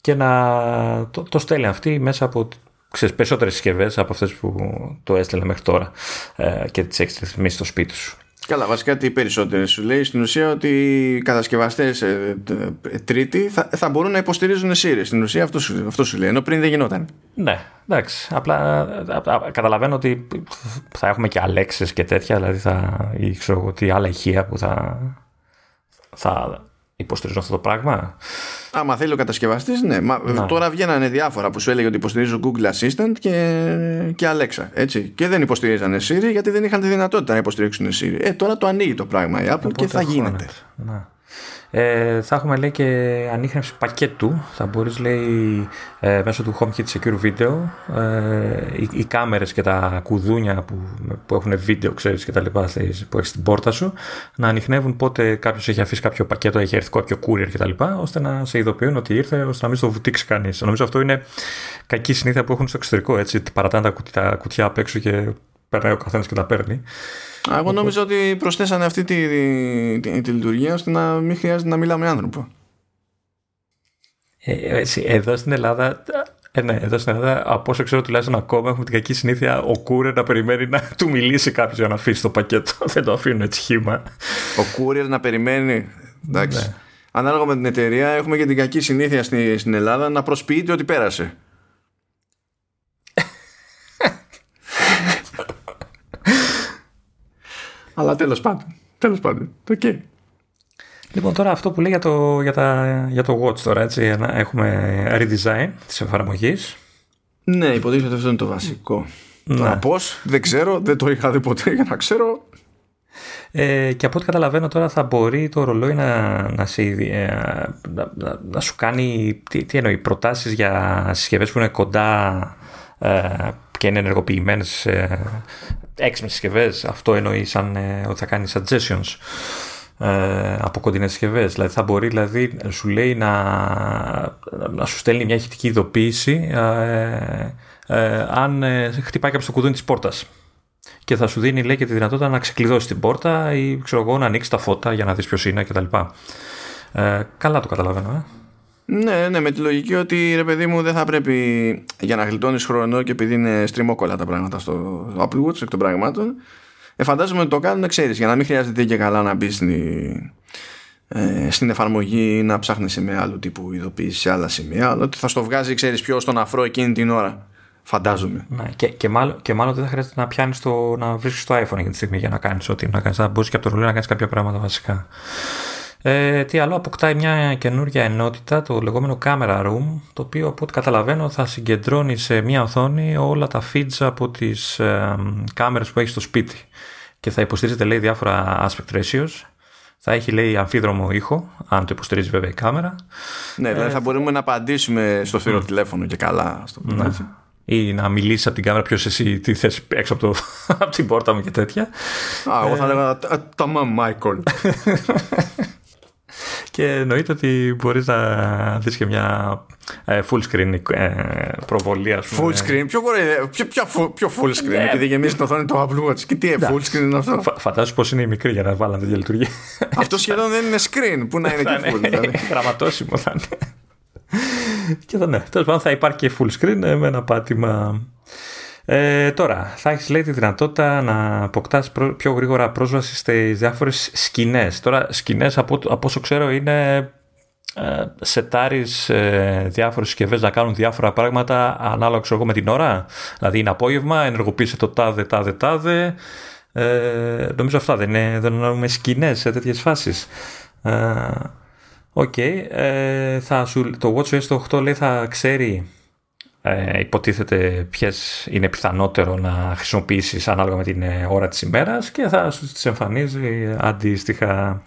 και να το, το στέλνει αυτή μέσα από ξέρεις, περισσότερες συσκευές από αυτές που το έστελνε μέχρι τώρα ε, και τις έχεις ρυθμίσει στο σπίτι σου Καλά, βασικά τι περισσότερες σου λέει στην ουσία ότι οι κατασκευαστές ε, ε, τρίτοι θα, θα μπορούν να υποστηρίζουν Siri. Στην ουσία αυτό σου, αυτό σου λέει, ενώ πριν δεν γινόταν. Ναι, εντάξει. Απλά καταλαβαίνω ότι θα έχουμε και Αλέξες και τέτοια, δηλαδή θα, ή ξέρω εγώ τι άλλα ηχεία που θα, θα υποστηρίζουν αυτό το πράγμα; Άμα θέλει ο κατασκευαστής, ναι. Μα, Τώρα βγαίνανε διάφορα που σου έλεγε ότι υποστηρίζουν Google Assistant και, και Alexa. Έτσι. Και δεν υποστηρίζανε Siri γιατί δεν είχαν τη δυνατότητα να υποστηρίξουν Siri. Ε, τώρα το ανοίγει το πράγμα η Apple και θα γίνεται. Να. Ε, θα έχουμε λέει και ανείχνευση πακέτου. Θα μπορείς λέει ε, μέσω του HomeKit Secure Video ε, οι, οι κάμερες και τα κουδούνια που, που έχουν βίντεο ξέρεις και τα λοιπά που έχεις στην πόρτα σου να ανοιχνεύουν πότε κάποιος έχει αφήσει κάποιο πακέτο, έχει έρθει κάποιο courier και τα λοιπά ώστε να σε ειδοποιούν ότι ήρθε ώστε να μην στο βουτήξει κανείς. Νομίζω αυτό είναι κακή συνήθεια που έχουν στο εξωτερικό έτσι, παρατάνε τα κουτιά, τα κουτιά απ' έξω και περνάει ο καθένας και τα παίρνει. Εγώ νόμιζα ότι προσθέσανε αυτή τη, τη, τη, λειτουργία ώστε να μην χρειάζεται να μιλάμε με άνθρωπο. Ε, εδώ στην Ελλάδα ε, ναι, εδώ στην Ελλάδα, από όσο ξέρω τουλάχιστον ακόμα, έχουμε την κακή συνήθεια ο Κούρε να περιμένει να του μιλήσει κάποιος για να αφήσει το πακέτο. Δεν το αφήνουν έτσι χήμα. Ο Κούρε να περιμένει. Εντάξει. Ναι. Ανάλογα με την εταιρεία, έχουμε και την κακή συνήθεια στη, στην Ελλάδα να προσποιείται ότι πέρασε. Αλλά τέλος πάντων. Τέλος πάντων. Okay. Λοιπόν, τώρα αυτό που λέει για το, για, τα, για το Watch τώρα, έτσι, έχουμε redesign της εφαρμογής. Ναι, υποτίθεται ότι αυτό είναι το βασικό. Ναι. Τώρα πώς, δεν ξέρω, δεν το είχα δει ποτέ για να ξέρω. Ε, και από ό,τι καταλαβαίνω τώρα θα μπορεί το ρολόι να, να, σε, ε, να, να, να σου κάνει, τι, τι εννοεί, προτάσεις για συσκευές που είναι κοντά ε, και είναι ενεργοποιημένες ε, έξυπνες συσκευές. Αυτό εννοεί σαν ε, ότι θα κάνει suggestions ε, από κοντινές συσκευές. Δηλαδή θα μπορεί δηλαδή, σου λέει να, να σου στέλνει μια ηχητική ειδοποίηση ε, ε, αν ε, χτυπάει κάποιος το κουδούνι της πόρτας. Και θα σου δίνει λέει και τη δυνατότητα να ξεκλειδώσει την πόρτα ή ξέρω εγώ να ανοίξει τα φώτα για να δεις ποιος είναι κτλ. Ε, καλά το καταλαβαίνω, ε. Ναι, ναι, με τη λογική ότι ρε παιδί μου δεν θα πρέπει για να γλιτώνεις χρόνο και επειδή είναι στριμόκολα τα πράγματα στο Apple Watch εκ των πραγμάτων. Ε, φαντάζομαι ότι το κάνουν, ξέρεις, για να μην χρειάζεται και καλά να μπεις στην, ε, στην εφαρμογή ή να ψάχνει με άλλου τύπου ειδοποίηση σε άλλα σημεία. Αλλά ότι θα στο βγάζει, ξέρεις, ποιο στον αφρό εκείνη την ώρα. Φαντάζομαι. Ναι, και, και, μάλλον, και μάλλον δεν θα χρειάζεται να πιάνεις το να βρίσκεις το iPhone εκείνη τη στιγμή για να κάνεις ό,τι να κάνεις. Θα μπορεί και από το ρολόι να κάνεις κάποια πράγματα βασικά. Ε, τι άλλο, αποκτάει μια καινούργια ενότητα, το λεγόμενο Camera Room, το οποίο από ό,τι καταλαβαίνω θα συγκεντρώνει σε μια οθόνη όλα τα feeds από τις ε, κάμερες που έχει στο σπίτι και θα υποστηρίζεται λέει διάφορα aspect ratios θα έχει λέει αμφίδρομο ήχο, αν το υποστηρίζει βέβαια η κάμερα. Ναι, δηλαδή θα μπορούμε να απαντήσουμε στο θύρο mm. τηλέφωνο και καλά. Στο ναι. Ή να μιλήσει από την κάμερα ποιος εσύ τι θες έξω από, το, από την πόρτα μου και τέτοια. Α, εγώ θα έλεγα τα Μάικολ. και εννοείται ότι μπορείς να δεις και μια ε, full screen ε, προβολή ας πούμε. Full screen, ποιο, ποιο, ποιο, ποιο full screen ναι. επειδή γεμίζει το οθόνη το Apple Watch και τι full screen είναι αυτό; φαντάζομαι πως είναι η μικρή για να βάλουν τέτοια λειτουργία. Αυτό σχεδόν δεν είναι screen, που να είναι και full. Δηλαδή. Γραμματώσιμο θα είναι. και θα, ναι, τέλος πάντων θα υπάρχει και full screen ε, με ένα πάτημα ε, τώρα, θα έχεις λέει τη δυνατότητα να αποκτάς πιο γρήγορα πρόσβαση στις διάφορες σκηνές. Τώρα, σκηνές από, από όσο ξέρω είναι ε, σετάρεις ε, διάφορες συσκευές να κάνουν διάφορα πράγματα ανάλογα ξέρω εγώ με την ώρα. Δηλαδή είναι απόγευμα, ενεργοποίησε το τάδε τάδε τάδε. Ε, νομίζω αυτά δεν είναι δεν εννοούμε σκηνές σε τέτοιες φάσεις. Ε, OK, okay, ε, το WatchOS 8 λέει θα ξέρει ε, υποτίθεται ποιες είναι πιθανότερο να χρησιμοποιήσεις ανάλογα με την ε, ώρα της ημέρας και θα σου τις εμφανίζει αντίστοιχα.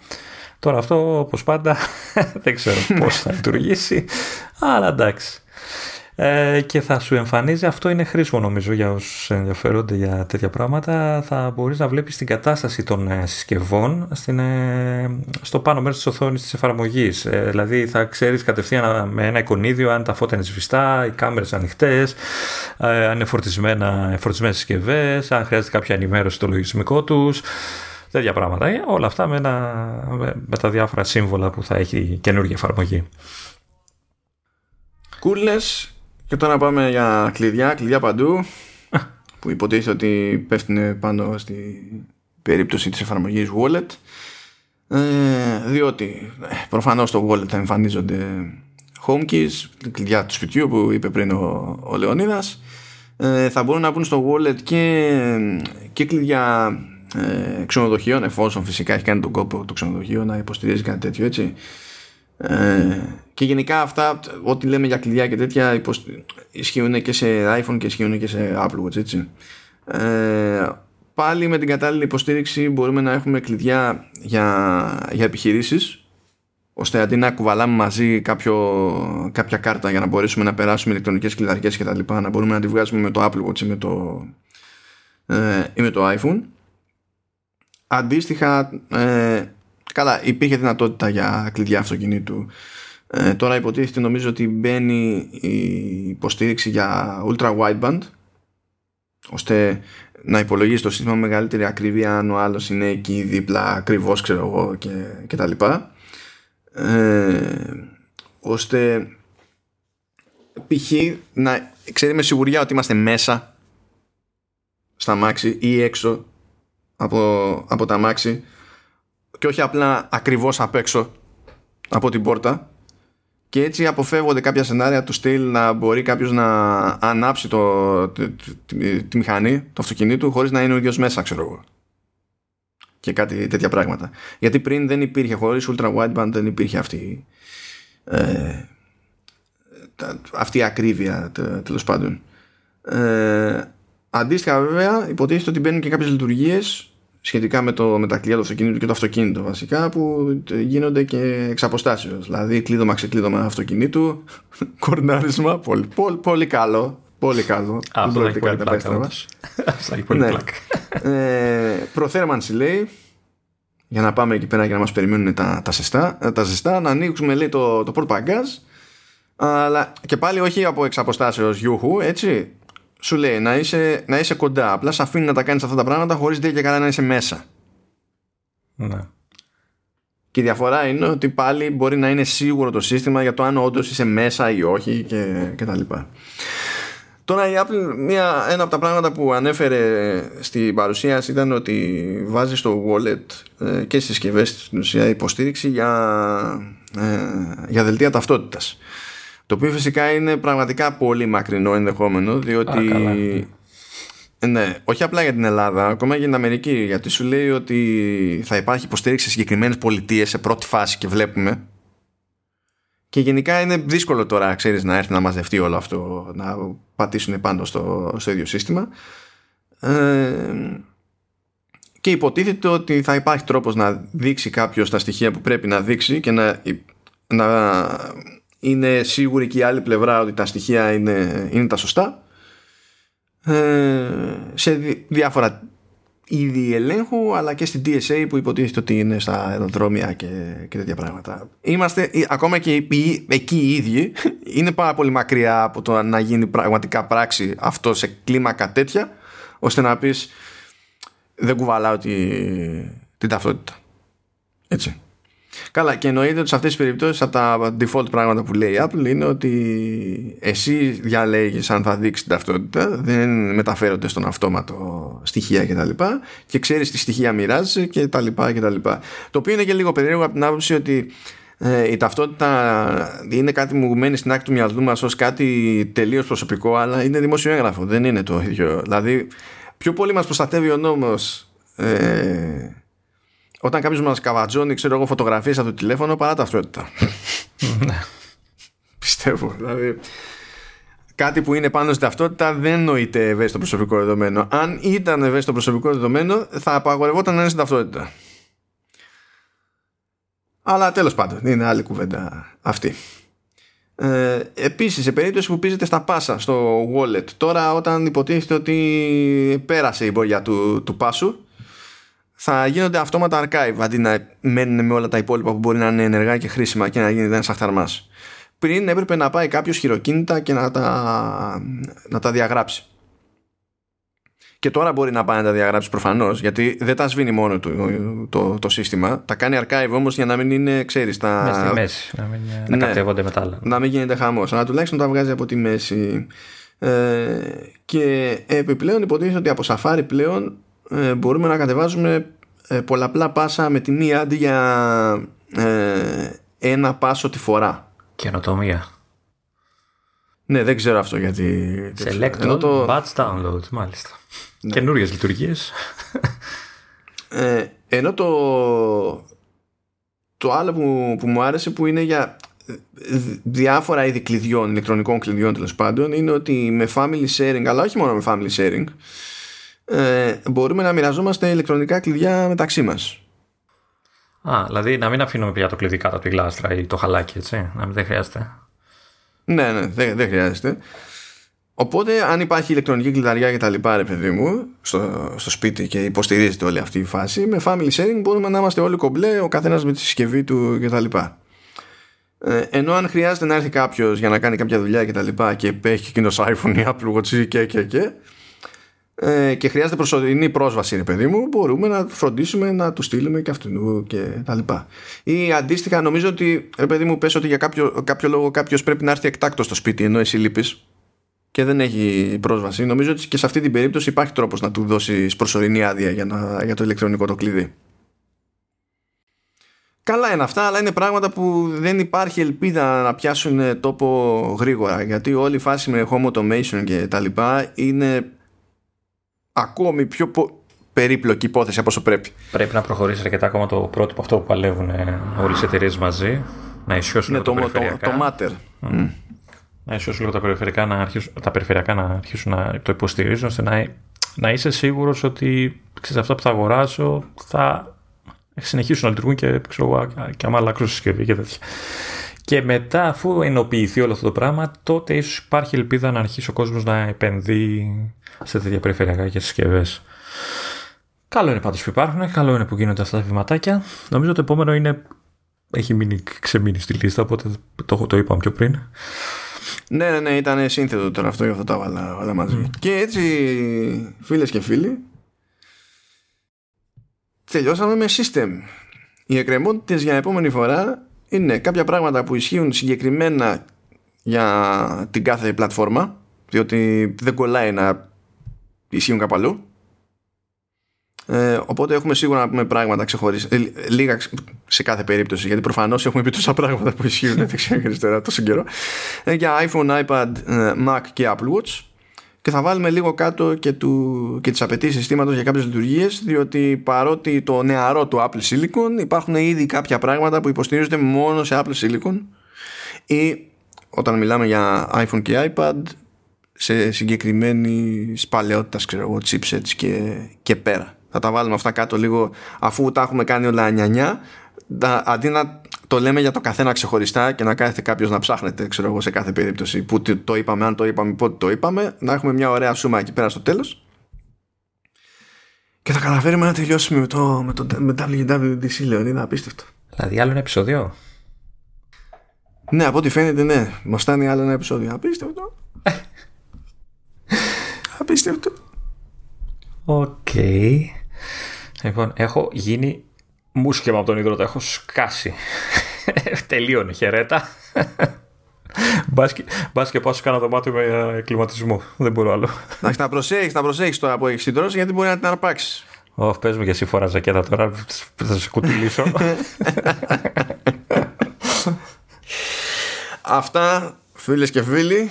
Τώρα αυτό όπως πάντα δεν ξέρω πώς θα λειτουργήσει αλλά εντάξει. Ε, και θα σου εμφανίζει, αυτό είναι χρήσιμο νομίζω για όσους ενδιαφέρονται για τέτοια πράγματα, θα μπορείς να βλέπεις την κατάσταση των ε, συσκευών στην, ε, στο πάνω μέρος της οθόνης της εφαρμογής. δηλαδή θα ξέρεις κατευθείαν με ένα εικονίδιο αν τα φώτα είναι σβηστά, οι κάμερες ανοιχτές, αν είναι φορτισμένα, φορτισμένες συσκευές, αν χρειάζεται κάποια ενημέρωση στο λογισμικό τους τέτοια πράγματα. Όλα αυτά με, ένα, με, τα διάφορα σύμβολα που θα έχει καινούργια εφαρμογή. Κούλες και τώρα πάμε για κλειδιά, κλειδιά παντού που υποτίθεται ότι πέφτουν πάνω στη περίπτωση της εφαρμογής wallet. Ε, διότι ε, προφανώς στο wallet θα εμφανίζονται home keys, κλειδιά του σπιτιού που είπε πριν ο, ο Λεωνίδας. Ε, θα μπορούν να μπουν στο wallet και, και κλειδιά ε, ξενοδοχείων εφόσον φυσικά έχει κάνει τον κόπο το ξενοδοχείο να υποστηρίζει κάτι τέτοιο έτσι ε, και γενικά αυτά, ό,τι λέμε για κλειδιά και τέτοια, ισχύουν και σε iPhone και ισχύουν και σε Apple Watch, έτσι. Ε, πάλι με την κατάλληλη υποστήριξη μπορούμε να έχουμε κλειδιά για, για επιχειρήσεις ώστε αντί να κουβαλάμε μαζί κάποιο, κάποια κάρτα για να μπορέσουμε να περάσουμε ηλεκτρονικές κλειδαρικές και τα λοιπά να μπορούμε να τη βγάζουμε με το Apple Watch ή με το, ε, ή με το iPhone αντίστοιχα ε, καλά υπήρχε δυνατότητα για κλειδιά αυτοκινήτου ε, τώρα υποτίθεται νομίζω ότι μπαίνει η υποστήριξη για ultra wideband ώστε να υπολογίσει το σύστημα με μεγαλύτερη ακρίβεια αν ο άλλος είναι εκεί δίπλα ακριβώς ξέρω εγώ και, και τα λοιπά ε, ώστε π.χ. να ξέρει με σιγουριά ότι είμαστε μέσα στα μάξι ή έξω από, από τα μάξι και όχι απλά ακριβώς απ' έξω από την πόρτα. Και έτσι αποφεύγονται κάποια σενάρια του στυλ να μπορεί κάποιος να ανάψει το, τη, τη, μηχανή, το αυτοκινήτου χωρίς να είναι ο ίδιος μέσα ξέρω εγώ. Και κάτι τέτοια πράγματα. Γιατί πριν δεν υπήρχε χωρίς ultra wideband δεν υπήρχε αυτή ε, αυτή η ακρίβεια τέλος πάντων. Ε, αντίστοιχα βέβαια υποτίθεται ότι μπαίνουν και κάποιες λειτουργίες σχετικά με, το, με τα κλειδιά του αυτοκίνητου και το αυτοκίνητο βασικά που γίνονται και εξ αποστάσεως δηλαδή κλείδωμα ξεκλείδωμα αυτοκινήτου κορνάρισμα πολύ, πολύ, πολύ καλό Πολύ καλό. Αυτό έχει πολύ πλάκα. Αυτό έχει πολύ πλάκα. προθέρμανση λέει για να πάμε εκεί πέρα για να μας περιμένουν τα, τα, ζεστά, τα ζεστά να ανοίξουμε λέει το, το πορτπαγκάζ αλλά και πάλι όχι από εξ αποστάσεως γιούχου έτσι σου λέει να είσαι, να είσαι κοντά. Απλά σε αφήνει να τα κάνεις αυτά τα πράγματα χωρίς δεν και καλά να είσαι μέσα. Ναι. Και η διαφορά είναι ότι πάλι μπορεί να είναι σίγουρο το σύστημα για το αν όντως είσαι μέσα ή όχι και, και τα λοιπά. Τώρα η Apple, μια, ένα από τα πράγματα που ανέφερε στην παρουσίαση ήταν ότι βάζει στο wallet ε, και στις συσκευές στην ουσία υποστήριξη για, ε, για δελτία ταυτότητας. Το οποίο φυσικά είναι πραγματικά πολύ μακρινό ενδεχόμενο, διότι. ναι, όχι απλά για την Ελλάδα, ακόμα για την Αμερική. Γιατί σου λέει ότι θα υπάρχει υποστήριξη σε συγκεκριμένες πολιτείες σε πρώτη φάση και βλέπουμε. Και γενικά είναι δύσκολο τώρα, ξέρεις, να έρθει να μαζευτεί όλο αυτό, να πατήσουν πάνω στο, στο ίδιο σύστημα. Ε, και υποτίθεται ότι θα υπάρχει τρόπος να δείξει κάποιος τα στοιχεία που πρέπει να δείξει και να, να είναι σίγουρη και η άλλη πλευρά ότι τα στοιχεία είναι, είναι τα σωστά ε, σε διάφορα είδη ελέγχου αλλά και στην TSA που υποτίθεται ότι είναι στα αεροδρόμια και, και τέτοια πράγματα. Είμαστε ακόμα και εκεί οι ίδιοι είναι πάρα πολύ μακριά από το να γίνει πραγματικά πράξη αυτό σε κλίμακα τέτοια ώστε να πεις δεν κουβαλάω τη, την ταυτότητα. Έτσι. Καλά, και εννοείται ότι σε αυτές τις περιπτώσεις από τα default πράγματα που λέει η Apple είναι ότι εσύ διαλέγεις αν θα δείξεις την ταυτότητα, δεν μεταφέρονται στον αυτόματο στοιχεία κτλ. Και, και ξέρεις τι στοιχεία μοιράζεσαι κτλ. Το οποίο είναι και λίγο περίεργο από την άποψη ότι ε, η ταυτότητα είναι κάτι που μένει στην άκρη του μυαλού μας ως κάτι τελείως προσωπικό, αλλά είναι δημόσιο έγγραφο. Δεν είναι το ίδιο. Δηλαδή, πιο πολύ μας προστατεύει ο νόμος. Ε, όταν κάποιος μας καβατζώνει, ξέρω εγώ, φωτογραφίες από το τηλέφωνο παρά ταυτότητα. Ναι. Πιστεύω. Δηλαδή, κάτι που είναι πάνω στη ταυτότητα δεν νοείται ευαίσθητο προσωπικό δεδομένο. Αν ήταν ευαίσθητο προσωπικό δεδομένο, θα απαγορευόταν να είναι στην ταυτότητα. Αλλά τέλος πάντων, είναι άλλη κουβέντα αυτή. Ε, επίσης, σε περίπτωση που πίζετε στα πάσα στο wallet, τώρα όταν υποτίθεται ότι πέρασε η μπογιά του, του πάσου, θα γίνονται αυτόματα archive αντί να μένουν με όλα τα υπόλοιπα που μπορεί να είναι ενεργά και χρήσιμα και να γίνει ένας αχταρμά. Πριν έπρεπε να πάει κάποιος χειροκίνητα και να τα, να τα διαγράψει. Και τώρα μπορεί να πάει να τα διαγράψει προφανώς, γιατί δεν τα σβήνει μόνο το, το, το, σύστημα. Τα κάνει archive όμως για να μην είναι, ξέρεις, τα. Μέσα στη μέση. Να μην ναι, να κατέβονται μετά άλλα. Να μην γίνεται χαμός. Αλλά τουλάχιστον τα βγάζει από τη μέση. Ε, και επιπλέον υποτίθεται ότι από Safari πλέον ε, μπορούμε να κατεβάζουμε ε, πολλαπλά πάσα με τη μία αντί για ε, ένα πάσο τη φορά. Καινοτομία. Ναι, δεν ξέρω αυτό γιατί. Select το... batch download, μάλιστα. Ναι. Καινούριες λειτουργίες. Ε, ενώ το, το άλλο που, που μου άρεσε που είναι για διάφορα είδη κλειδιών, ηλεκτρονικών κλειδιών τέλος πάντων, είναι ότι με family sharing, αλλά όχι μόνο με family sharing, ε, μπορούμε να μοιραζόμαστε ηλεκτρονικά κλειδιά μεταξύ μας. Α, δηλαδή να μην αφήνουμε πια το κλειδί κάτω από τη γλάστρα ή το χαλάκι, έτσι. Να μην δεν χρειάζεται. Ναι, ναι, δεν, δεν χρειάζεται. Οπότε, αν υπάρχει ηλεκτρονική κλειδαριά και τα λοιπά, ρε παιδί μου, στο, στο σπίτι και υποστηρίζεται όλη αυτή η φάση, με family sharing μπορούμε να είμαστε όλοι κομπλέ, ο καθένας με τη συσκευή του κτλ. Ε, ενώ αν χρειάζεται να έρθει κάποιος για να κάνει κάποια δουλειά και τα λοιπά και έχει εκείνος iPhone ή Apple Watch και και και ε, και χρειάζεται προσωρινή πρόσβαση ρε παιδί μου μπορούμε να φροντίσουμε να του στείλουμε και αυτού και τα λοιπά ή αντίστοιχα νομίζω ότι ρε παιδί μου πες ότι για κάποιο, κάποιο λόγο κάποιος πρέπει να έρθει εκτάκτος στο σπίτι ενώ εσύ λείπεις και δεν έχει πρόσβαση νομίζω ότι και σε αυτή την περίπτωση υπάρχει τρόπος να του δώσεις προσωρινή άδεια για, να, για το ηλεκτρονικό το κλειδί Καλά είναι αυτά, αλλά είναι πράγματα που δεν υπάρχει ελπίδα να πιάσουν τόπο γρήγορα. Γιατί όλη η φάση με home automation και τα λοιπά είναι ακόμη πιο περίπλοκη υπόθεση από όσο πρέπει. Πρέπει να προχωρήσει αρκετά ακόμα το πρότυπο αυτό που παλεύουν όλες οι εταιρείες μαζί. Να ισιώσουν ναι, το, το, το, το matter. Mm. Να ισιώσουν λίγο τα περιφερειακά να αρχίσουν, τα περιφερειακά να αρχίσουν να το υποστηρίζουν ώστε να, να είσαι σίγουρος ότι ξέρεις, αυτά που θα αγοράσω θα συνεχίσουν να λειτουργούν και, ξέρω, και άμα αλλάξω συσκευή και τέτοια. Και μετά, αφού ενοποιηθεί όλο αυτό το πράγμα, τότε ίσως υπάρχει ελπίδα να αρχίσει ο κόσμος να επενδύει σε τέτοια περιφερειακά και συσκευές. Καλό είναι πάντως που υπάρχουν, καλό είναι που γίνονται αυτά τα βηματάκια. Νομίζω το επόμενο είναι. Έχει μείνει, ξεμείνει στη λίστα, οπότε το, το είπαμε πιο πριν. Ναι, ναι, ναι, ήταν σύνθετο τώρα αυτό, γι' αυτό τα βάλα όλα μαζί. Mm. Και έτσι, φίλες και φίλοι, τελειώσαμε με system. Οι εκκρεμότητες για επόμενη φορά είναι κάποια πράγματα που ισχύουν συγκεκριμένα για την κάθε πλατφόρμα, διότι δεν κολλάει να ισχύουν κάπου αλλού. Ε, οπότε έχουμε σίγουρα να πούμε πράγματα ξεχωρίσει, ε, λίγα σε κάθε περίπτωση, γιατί προφανώς έχουμε πει τόσα πράγματα που ισχύουν, δεν ξέρω τώρα τόσο καιρό. Ε, για iPhone, iPad, ε, Mac και Apple Watch και θα βάλουμε λίγο κάτω και, του, και τις απαιτήσεις συστήματος για κάποιες λειτουργίες διότι παρότι το νεαρό του Apple Silicon υπάρχουν ήδη κάποια πράγματα που υποστηρίζονται μόνο σε Apple Silicon. Ή όταν μιλάμε για iPhone και iPad σε συγκεκριμένη παλαιότητα ξέρω εγώ chipsets και, και πέρα. Θα τα βάλουμε αυτά κάτω λίγο αφού τα έχουμε κάνει όλα νιανιά αντί να το λέμε για το καθένα ξεχωριστά και να κάθεται κάποιος να ψάχνεται, ξέρω εγώ, σε κάθε περίπτωση που το είπαμε, αν το είπαμε, πότε το είπαμε, να έχουμε μια ωραία σούμα εκεί πέρα στο τέλος. Και θα καταφέρουμε να τελειώσουμε με το, με το με WWDC, λέω. Είναι απίστευτο. Δηλαδή, άλλο ένα επεισόδιο; Ναι, από ό,τι φαίνεται, ναι. Μας φτάνει άλλο ένα επεισόδιο. Απίστευτο. απίστευτο. Οκ. Λοιπόν, έχω γίνει μούσκεμα από τον ιδρώτα. Έχω σκάσει. Τελείωνε. Χαιρέτα. Μπας και πάω σε κάνα δωμάτιο με ε, κλιματισμό. Δεν μπορώ άλλο. Να προσέχεις, να προσέχεις τώρα που έχεις ιδρώσει γιατί μπορεί να την αρπάξεις. Ω, πες μου και εσύ φοράς ζακέτα τώρα. Θα σε κουτουλήσω. αυτά, φίλες και φίλοι,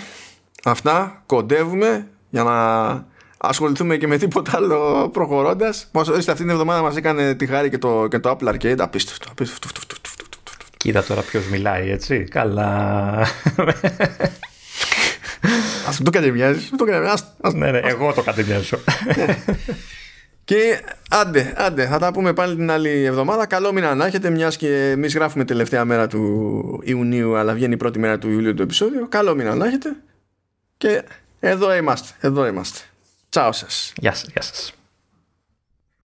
αυτά κοντεύουμε για να ασχοληθούμε και με τίποτα άλλο προχωρώντας. Μα αυτή την εβδομάδα μας έκανε τη χάρη και το, και το Apple Arcade. Απίστευτο. απίστευτο. Κοίτα τώρα ποιος μιλάει, έτσι. Καλά. Α το κατεμοιάζει. Ναι, ναι, εγώ το κατεμοιάζω. Και άντε, άντε, θα τα πούμε πάλι την άλλη εβδομάδα. Καλό μήνα να έχετε, μιας και εμείς γράφουμε τελευταία μέρα του Ιουνίου, αλλά βγαίνει η πρώτη μέρα του Ιουλίου το επεισόδιο. Καλό μήνα να έχετε. Και εδώ είμαστε, εδώ είμαστε. Τσάου σας. Γεια σας, γεια σας.